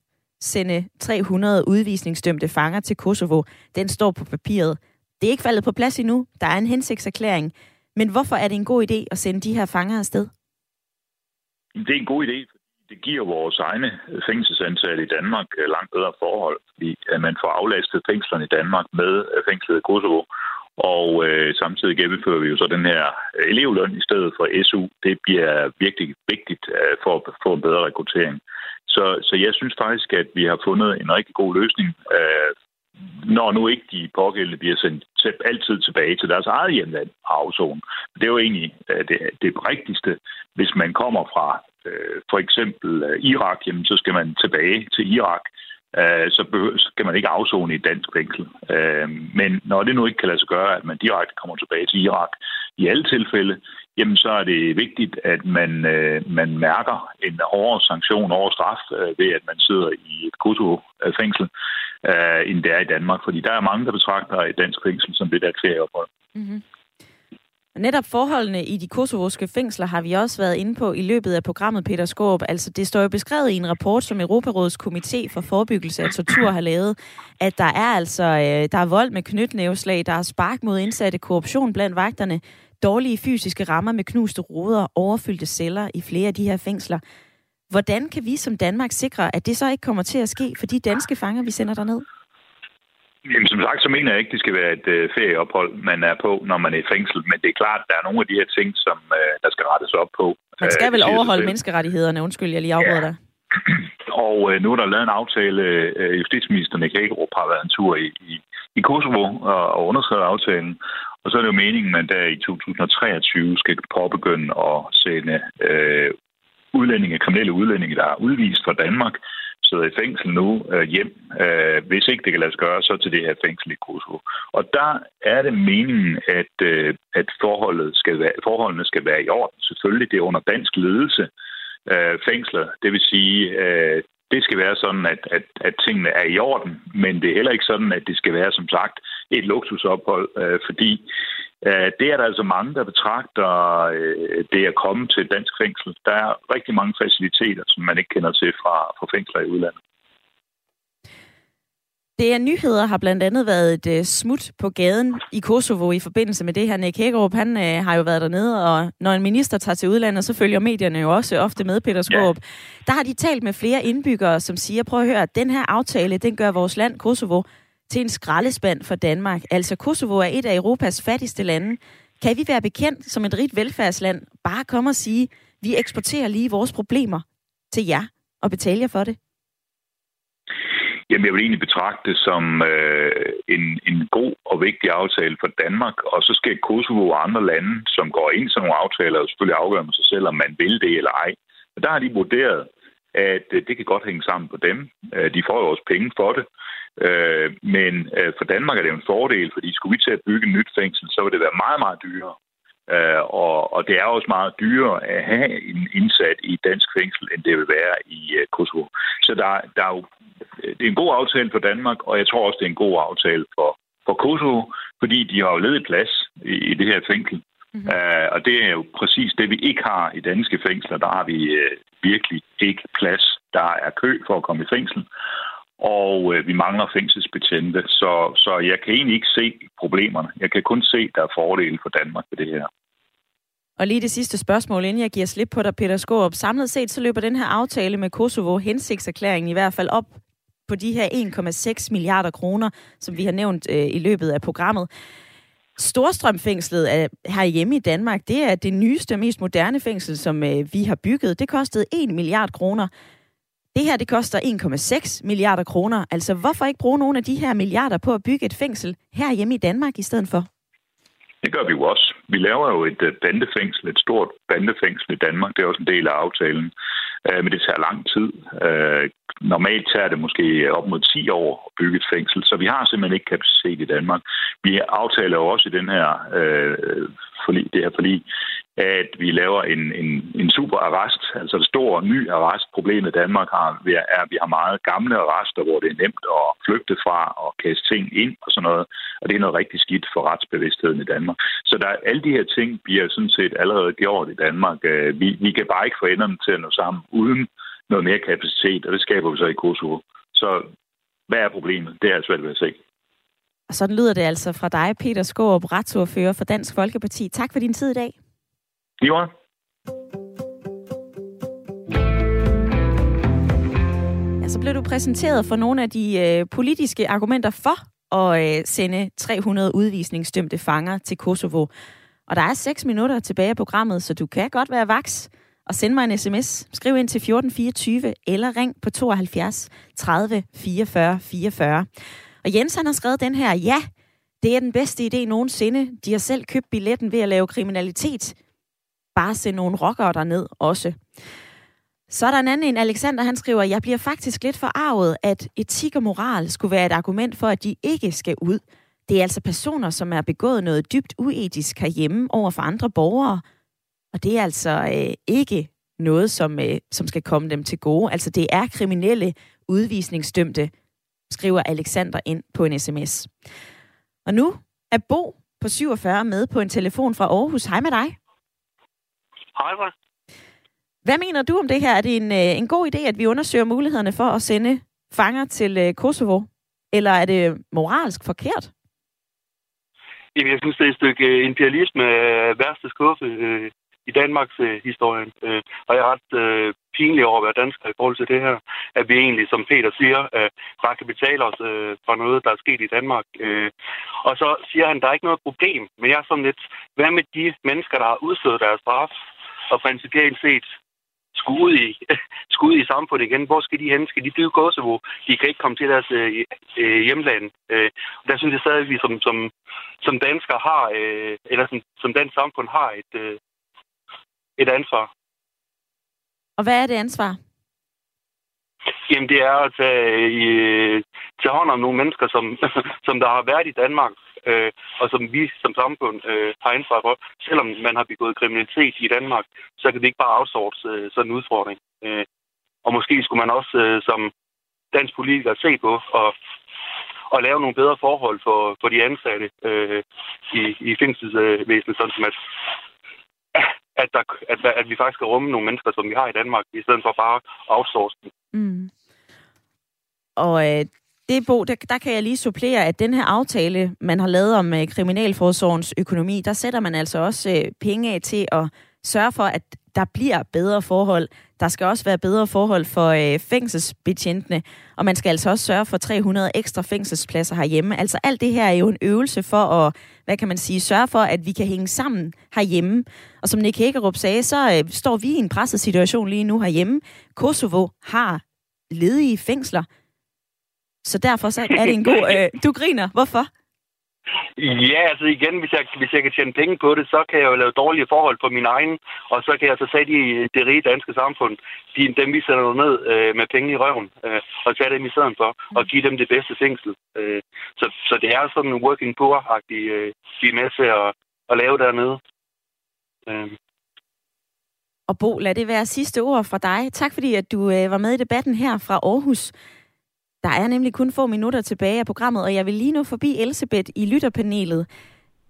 sende 300 udvisningsdømte fanger til Kosovo, den står på papiret. Det er ikke faldet på plads endnu. Der er en hensigtserklæring. Men hvorfor er det en god idé at sende de her fanger afsted? Det er en god idé, det giver vores egne fængselsansatte i Danmark øh, langt bedre forhold, fordi øh, man får aflastet fængslerne i Danmark med øh, fængslet i Kosovo, og øh, samtidig gennemfører vi jo så den her elevløn i stedet for SU. Det bliver virkelig vigtigt øh, for at få en bedre rekruttering. Så, så jeg synes faktisk, at vi har fundet en rigtig god løsning, øh, når nu ikke de pågældende bliver sendt til, altid tilbage til deres eget hjemland og. Det er jo egentlig øh, det, det rigtigste. Hvis man kommer fra øh, for eksempel øh, Irak, jamen, så skal man tilbage til Irak. Øh, så, behøver, så skal man ikke afzone i et dansk fængsel. Øh, men når det nu ikke kan lade sig gøre, at man direkte kommer tilbage til Irak i alle tilfælde, jamen så er det vigtigt, at man, øh, man mærker en hårdere sanktion over straf øh, ved, at man sidder i et Kosovo-fængsel, øh, end det er i Danmark. Fordi der er mange, der betragter et dansk fængsel som det der ferieophold. Mm-hmm. Netop forholdene i de kosovoske fængsler har vi også været inde på i løbet af programmet, Peter Skåb. Altså, det står jo beskrevet i en rapport, som Europarådets Komité for Forebyggelse af Tortur har lavet, at der er altså øh, der er vold med knytnæveslag, der er spark mod indsatte, korruption blandt vagterne, dårlige fysiske rammer med knuste ruder, overfyldte celler i flere af de her fængsler. Hvordan kan vi som Danmark sikre, at det så ikke kommer til at ske for de danske fanger, vi sender derned? Jamen, som sagt, så mener jeg ikke, det skal være et øh, ferieophold, man er på, når man er i fængsel. Men det er klart, der er nogle af de her ting, som øh, der skal rettes op på. Man skal øh, vel overholde menneskerettighederne? Undskyld, jeg lige afbryder ja. dig. Og øh, nu er der lavet en aftale. Øh, justitsministeren i Hækkerup har været en tur i, i, i Kosovo og, og underskrevet aftalen. Og så er det jo meningen, at man der i 2023 skal påbegynde at sende øh, udlændinge, kriminelle udlændinge, der er udvist fra Danmark, sidder i fængsel nu øh, hjem. Øh, hvis ikke det kan lade sig gøre, så til det her fængsel i Kosovo. Og der er det meningen, at, øh, at forholdet skal være, forholdene skal være i orden. Selvfølgelig, det er under dansk ledelse øh, fængsler. Det vil sige, øh, det skal være sådan, at, at, at tingene er i orden, men det er heller ikke sådan, at det skal være, som sagt, et luksusophold, øh, fordi øh, det er der altså mange, der betragter øh, det at komme til et dansk fængsel. Der er rigtig mange faciliteter, som man ikke kender til fra, fra fængsler i udlandet. Det er nyheder har blandt andet været et uh, smut på gaden i Kosovo i forbindelse med det her. Nick Hækkerup, han uh, har jo været dernede, og når en minister tager til udlandet, så følger medierne jo også ofte med Peter Skåb. Ja. Der har de talt med flere indbyggere, som siger, prøv at høre, at den her aftale, den gør vores land, Kosovo, til en skraldespand for Danmark. Altså, Kosovo er et af Europas fattigste lande. Kan vi være bekendt som et rigt velfærdsland, bare komme og sige, vi eksporterer lige vores problemer til jer og betale jer for det? Jamen, jeg vil egentlig betragte det som øh, en, en god og vigtig aftale for Danmark, og så skal Kosovo og andre lande, som går ind i sådan nogle aftaler, selvfølgelig afgøre med sig selv, om man vil det eller ej. Men der har de vurderet, at øh, det kan godt hænge sammen på dem. Øh, de får jo også penge for det. Øh, men øh, for Danmark er det en fordel, fordi skulle vi til at bygge et nyt fængsel, så vil det være meget, meget dyrere. Uh, og, og det er også meget dyrere at have en indsat i et dansk fængsel, end det vil være i uh, Kosovo. Så der, der er jo, det er en god aftale for Danmark, og jeg tror også, det er en god aftale for, for Kosovo, fordi de har jo ledet plads i, i det her fængsel. Mm-hmm. Uh, og det er jo præcis det, vi ikke har i danske fængsler. Der har vi uh, virkelig ikke plads. Der er kø for at komme i fængsel og øh, vi mangler fængselsbetjente, så, så jeg kan egentlig ikke se problemerne. Jeg kan kun se, at der er fordele for Danmark ved det her. Og lige det sidste spørgsmål, inden jeg giver slip på dig, Peter Skåb. Samlet set, så løber den her aftale med Kosovo, hensigtserklæringen i hvert fald op på de her 1,6 milliarder kroner, som vi har nævnt øh, i løbet af programmet. Storstrømfængslet er herhjemme i Danmark, det er det nyeste og mest moderne fængsel, som øh, vi har bygget. Det kostede 1 milliard kroner. Det her, det koster 1,6 milliarder kroner. Altså, hvorfor ikke bruge nogle af de her milliarder på at bygge et fængsel herhjemme i Danmark i stedet for? Det gør vi jo også. Vi laver jo et øh, bandefængsel, et stort bandefængsel i Danmark. Det er også en del af aftalen. Øh, men det tager lang tid. Øh, normalt tager det måske op mod 10 år at bygge et fængsel, så vi har simpelthen ikke kapacitet i Danmark. Vi aftaler jo også i den her, øh, forlig, det her forlig, at vi laver en, en, en super arrest, altså et stort ny arrest. Problemet i Danmark har, er, at vi har meget gamle arrester, hvor det er nemt at flygte fra og kaste ting ind og sådan noget. Og det er noget rigtig skidt for retsbevidstheden i Danmark. Så der, alle de her ting bliver sådan set allerede gjort i Danmark. Øh, vi, vi kan bare ikke få enderne til at nå sammen uden noget mere kapacitet, og det skaber vi så i Kosovo. Så hvad er problemet? Det er jeg svært ved at se. Og sådan lyder det altså fra dig, Peter Skårup, retsordfører for Dansk Folkeparti. Tak for din tid i dag. Jo. Ja, så blev du præsenteret for nogle af de øh, politiske argumenter for at øh, sende 300 udvisningsdømte fanger til Kosovo. Og der er 6 minutter tilbage af programmet, så du kan godt være vaks og send mig en sms. Skriv ind til 1424 eller ring på 72 30 44 44. Og Jens han har skrevet den her, ja, det er den bedste idé nogensinde. De har selv købt billetten ved at lave kriminalitet. Bare sende nogle rockere derned også. Så er der en anden en, Alexander, han skriver, jeg bliver faktisk lidt forarvet, at etik og moral skulle være et argument for, at de ikke skal ud. Det er altså personer, som er begået noget dybt uetisk herhjemme over for andre borgere, og det er altså øh, ikke noget, som, øh, som skal komme dem til gode. Altså det er kriminelle udvisningsdømte, skriver Alexander ind på en sms. Og nu er Bo på 47 med på en telefon fra Aarhus. Hej med dig. Hej. Hvad mener du om det her? Er det en, øh, en god idé, at vi undersøger mulighederne for at sende fanger til øh, Kosovo? Eller er det moralsk forkert? Jamen, jeg synes, det er et stykke øh, imperialisme af værste skuffe øh, i Danmarks øh, historien. Øh, og jeg er ret øh, pinlig over at være dansker i forhold til det her. At vi egentlig, som Peter siger, øh, bare kan betale os øh, for noget, der er sket i Danmark. Øh, og så siger han, der er ikke noget problem. Men jeg er sådan lidt, hvad med de mennesker, der har udstået deres straf, og principielt set skulle ud i, skulle ud i samfundet igen. Hvor skal de hen? Skal de blive Kosovo? De kan ikke komme til deres øh, øh, hjemland. Øh, der synes jeg stadig, at vi som, som, som danskere har, øh, eller som, som dansk samfund har et, øh, et ansvar. Og hvad er det ansvar? Jamen, det er at tage, i, tage hånd om nogle mennesker, som, som der har været i Danmark, øh, og som vi som samfund øh, har ansvar for. Selvom man har begået kriminalitet i Danmark, så kan det ikke bare outsource øh, sådan en udfordring. Øh, og måske skulle man også øh, som dansk politiker se på og, og lave nogle bedre forhold for, for de ansatte øh, i, i fængselsvæsenet, sådan som at, at, der, at, at vi faktisk skal rumme nogle mennesker, som vi har i Danmark, i stedet for bare at outsource dem. Mm. Og øh, det, Bo, der, der kan jeg lige supplere, at den her aftale, man har lavet om øh, Kriminalforsorgens økonomi, der sætter man altså også øh, penge af til at sørge for, at der bliver bedre forhold. Der skal også være bedre forhold for øh, fængselsbetjentene, og man skal altså også sørge for 300 ekstra fængselspladser herhjemme. Altså alt det her er jo en øvelse for at, hvad kan man sige, sørge for, at vi kan hænge sammen herhjemme. Og som Nick Hækkerup sagde, så øh, står vi i en presset situation lige nu herhjemme. Kosovo har ledige fængsler, så derfor så er det en god... Øh, du griner. Hvorfor? Ja, altså igen, hvis jeg, hvis jeg kan tjene penge på det, så kan jeg jo lave dårlige forhold på min egen, og så kan jeg så tage de, det rige danske samfund, de, dem vi sender ned øh, med penge i røven, øh, og tage dem i stedet for, og give dem det bedste fængsel. Øh, så, så det er sådan en working poor-agtig, øh, vi er med til at, at lave dernede. Øh. Og Bo, lad det være sidste ord fra dig. Tak fordi, at du øh, var med i debatten her fra Aarhus. Der er nemlig kun få minutter tilbage af programmet, og jeg vil lige nu forbi Elisabeth i lytterpanelet.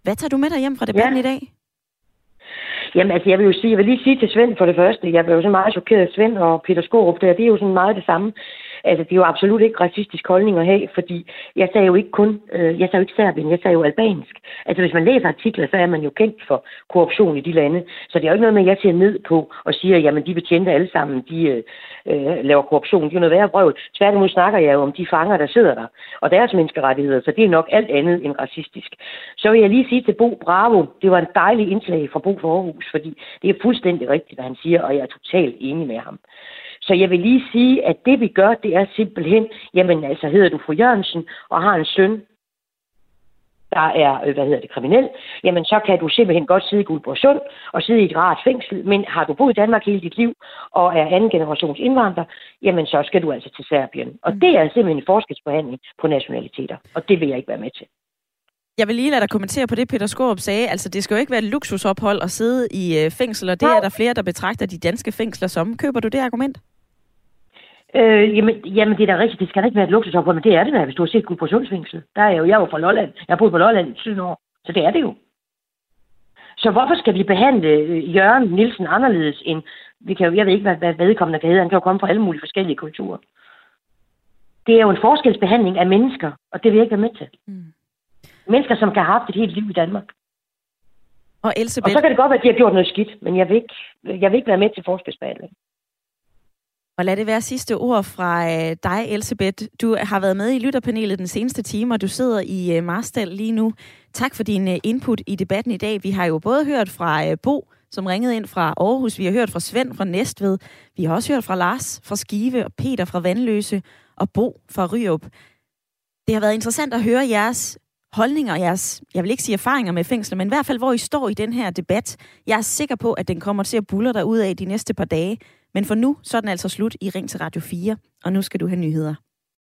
Hvad tager du med dig hjem fra debatten ja. i dag? Jamen altså, jeg vil jo sige, jeg vil lige sige til Svend for det første, jeg blev jo så meget chokeret af Svend og Peter Skorup der, det er jo sådan meget det samme. Altså, det er jo absolut ikke racistisk holdning at have, fordi jeg sagde jo ikke kun, øh, jeg sagde jo ikke Serbien, jeg sagde jo albansk. Altså, hvis man læser artikler, så er man jo kendt for korruption i de lande. Så det er jo ikke noget med, at jeg ser ned på og siger, jamen, de betjente alle sammen, de øh, øh laver korruption. Det er jo noget værre brøvl. Tværtimod snakker jeg jo om de fanger, der sidder der, og deres menneskerettigheder, så det er nok alt andet end racistisk. Så vil jeg lige sige til Bo Bravo, det var en dejlig indslag fra Bo for Aarhus, fordi det er fuldstændig rigtigt, hvad han siger, og jeg er totalt enig med ham. Så jeg vil lige sige, at det vi gør, det er simpelthen, jamen altså hedder du fru Jørgensen og har en søn, der er, øh, hvad hedder det, kriminel, jamen så kan du simpelthen godt sidde i Guldborgsund og sidde i et rart fængsel, men har du boet i Danmark hele dit liv og er anden generations indvandrer, jamen så skal du altså til Serbien. Og det er simpelthen en forskelsbehandling på nationaliteter, og det vil jeg ikke være med til. Jeg vil lige lade dig kommentere på det, Peter Skorup sagde. Altså, det skal jo ikke være et luksusophold at sidde i øh, fængsel, og det er der flere, der betragter de danske fængsler som. Køber du det argument? Øh, jamen, jamen, det er da rigtigt. Det skal da ikke være et luksusophold, men det er det da, hvis du har set på Sundsfængsel. Der er jo, jeg er jo fra Lolland. Jeg har boet på Lolland i 7 år. Så det er det jo. Så hvorfor skal vi behandle øh, Jørgen Nielsen anderledes end... Vi kan jo, jeg ved ikke, hvad, hvad vedkommende kan hedde. Han kan jo komme fra alle mulige forskellige kulturer. Det er jo en forskelsbehandling af mennesker, og det vil jeg ikke være med til. Mm. Mennesker, som kan have haft et helt liv i Danmark. Og, Elisabeth... og så kan det godt være, at de har gjort noget skidt, men jeg vil ikke, jeg vil ikke være med til forskelsbehandling. Og lad det være sidste ord fra øh, dig, Elisabeth. Du har været med i lytterpanelet den seneste time, og du sidder i øh, Marstal lige nu. Tak for din øh, input i debatten i dag. Vi har jo både hørt fra Bo, som ringede ind fra Aarhus. Vi har hørt fra Svend fra Næstved. Vi har også hørt fra Lars fra Skive, og Peter fra Vandløse, og Bo fra Ryup. Det har været interessant at høre jeres holdninger, og jeres, jeg vil ikke sige erfaringer med fængsler, men i hvert fald, hvor I står i den her debat. Jeg er sikker på, at den kommer til at buller dig ud af de næste par dage. Men for nu, så er den altså slut i Ring til Radio 4, og nu skal du have nyheder.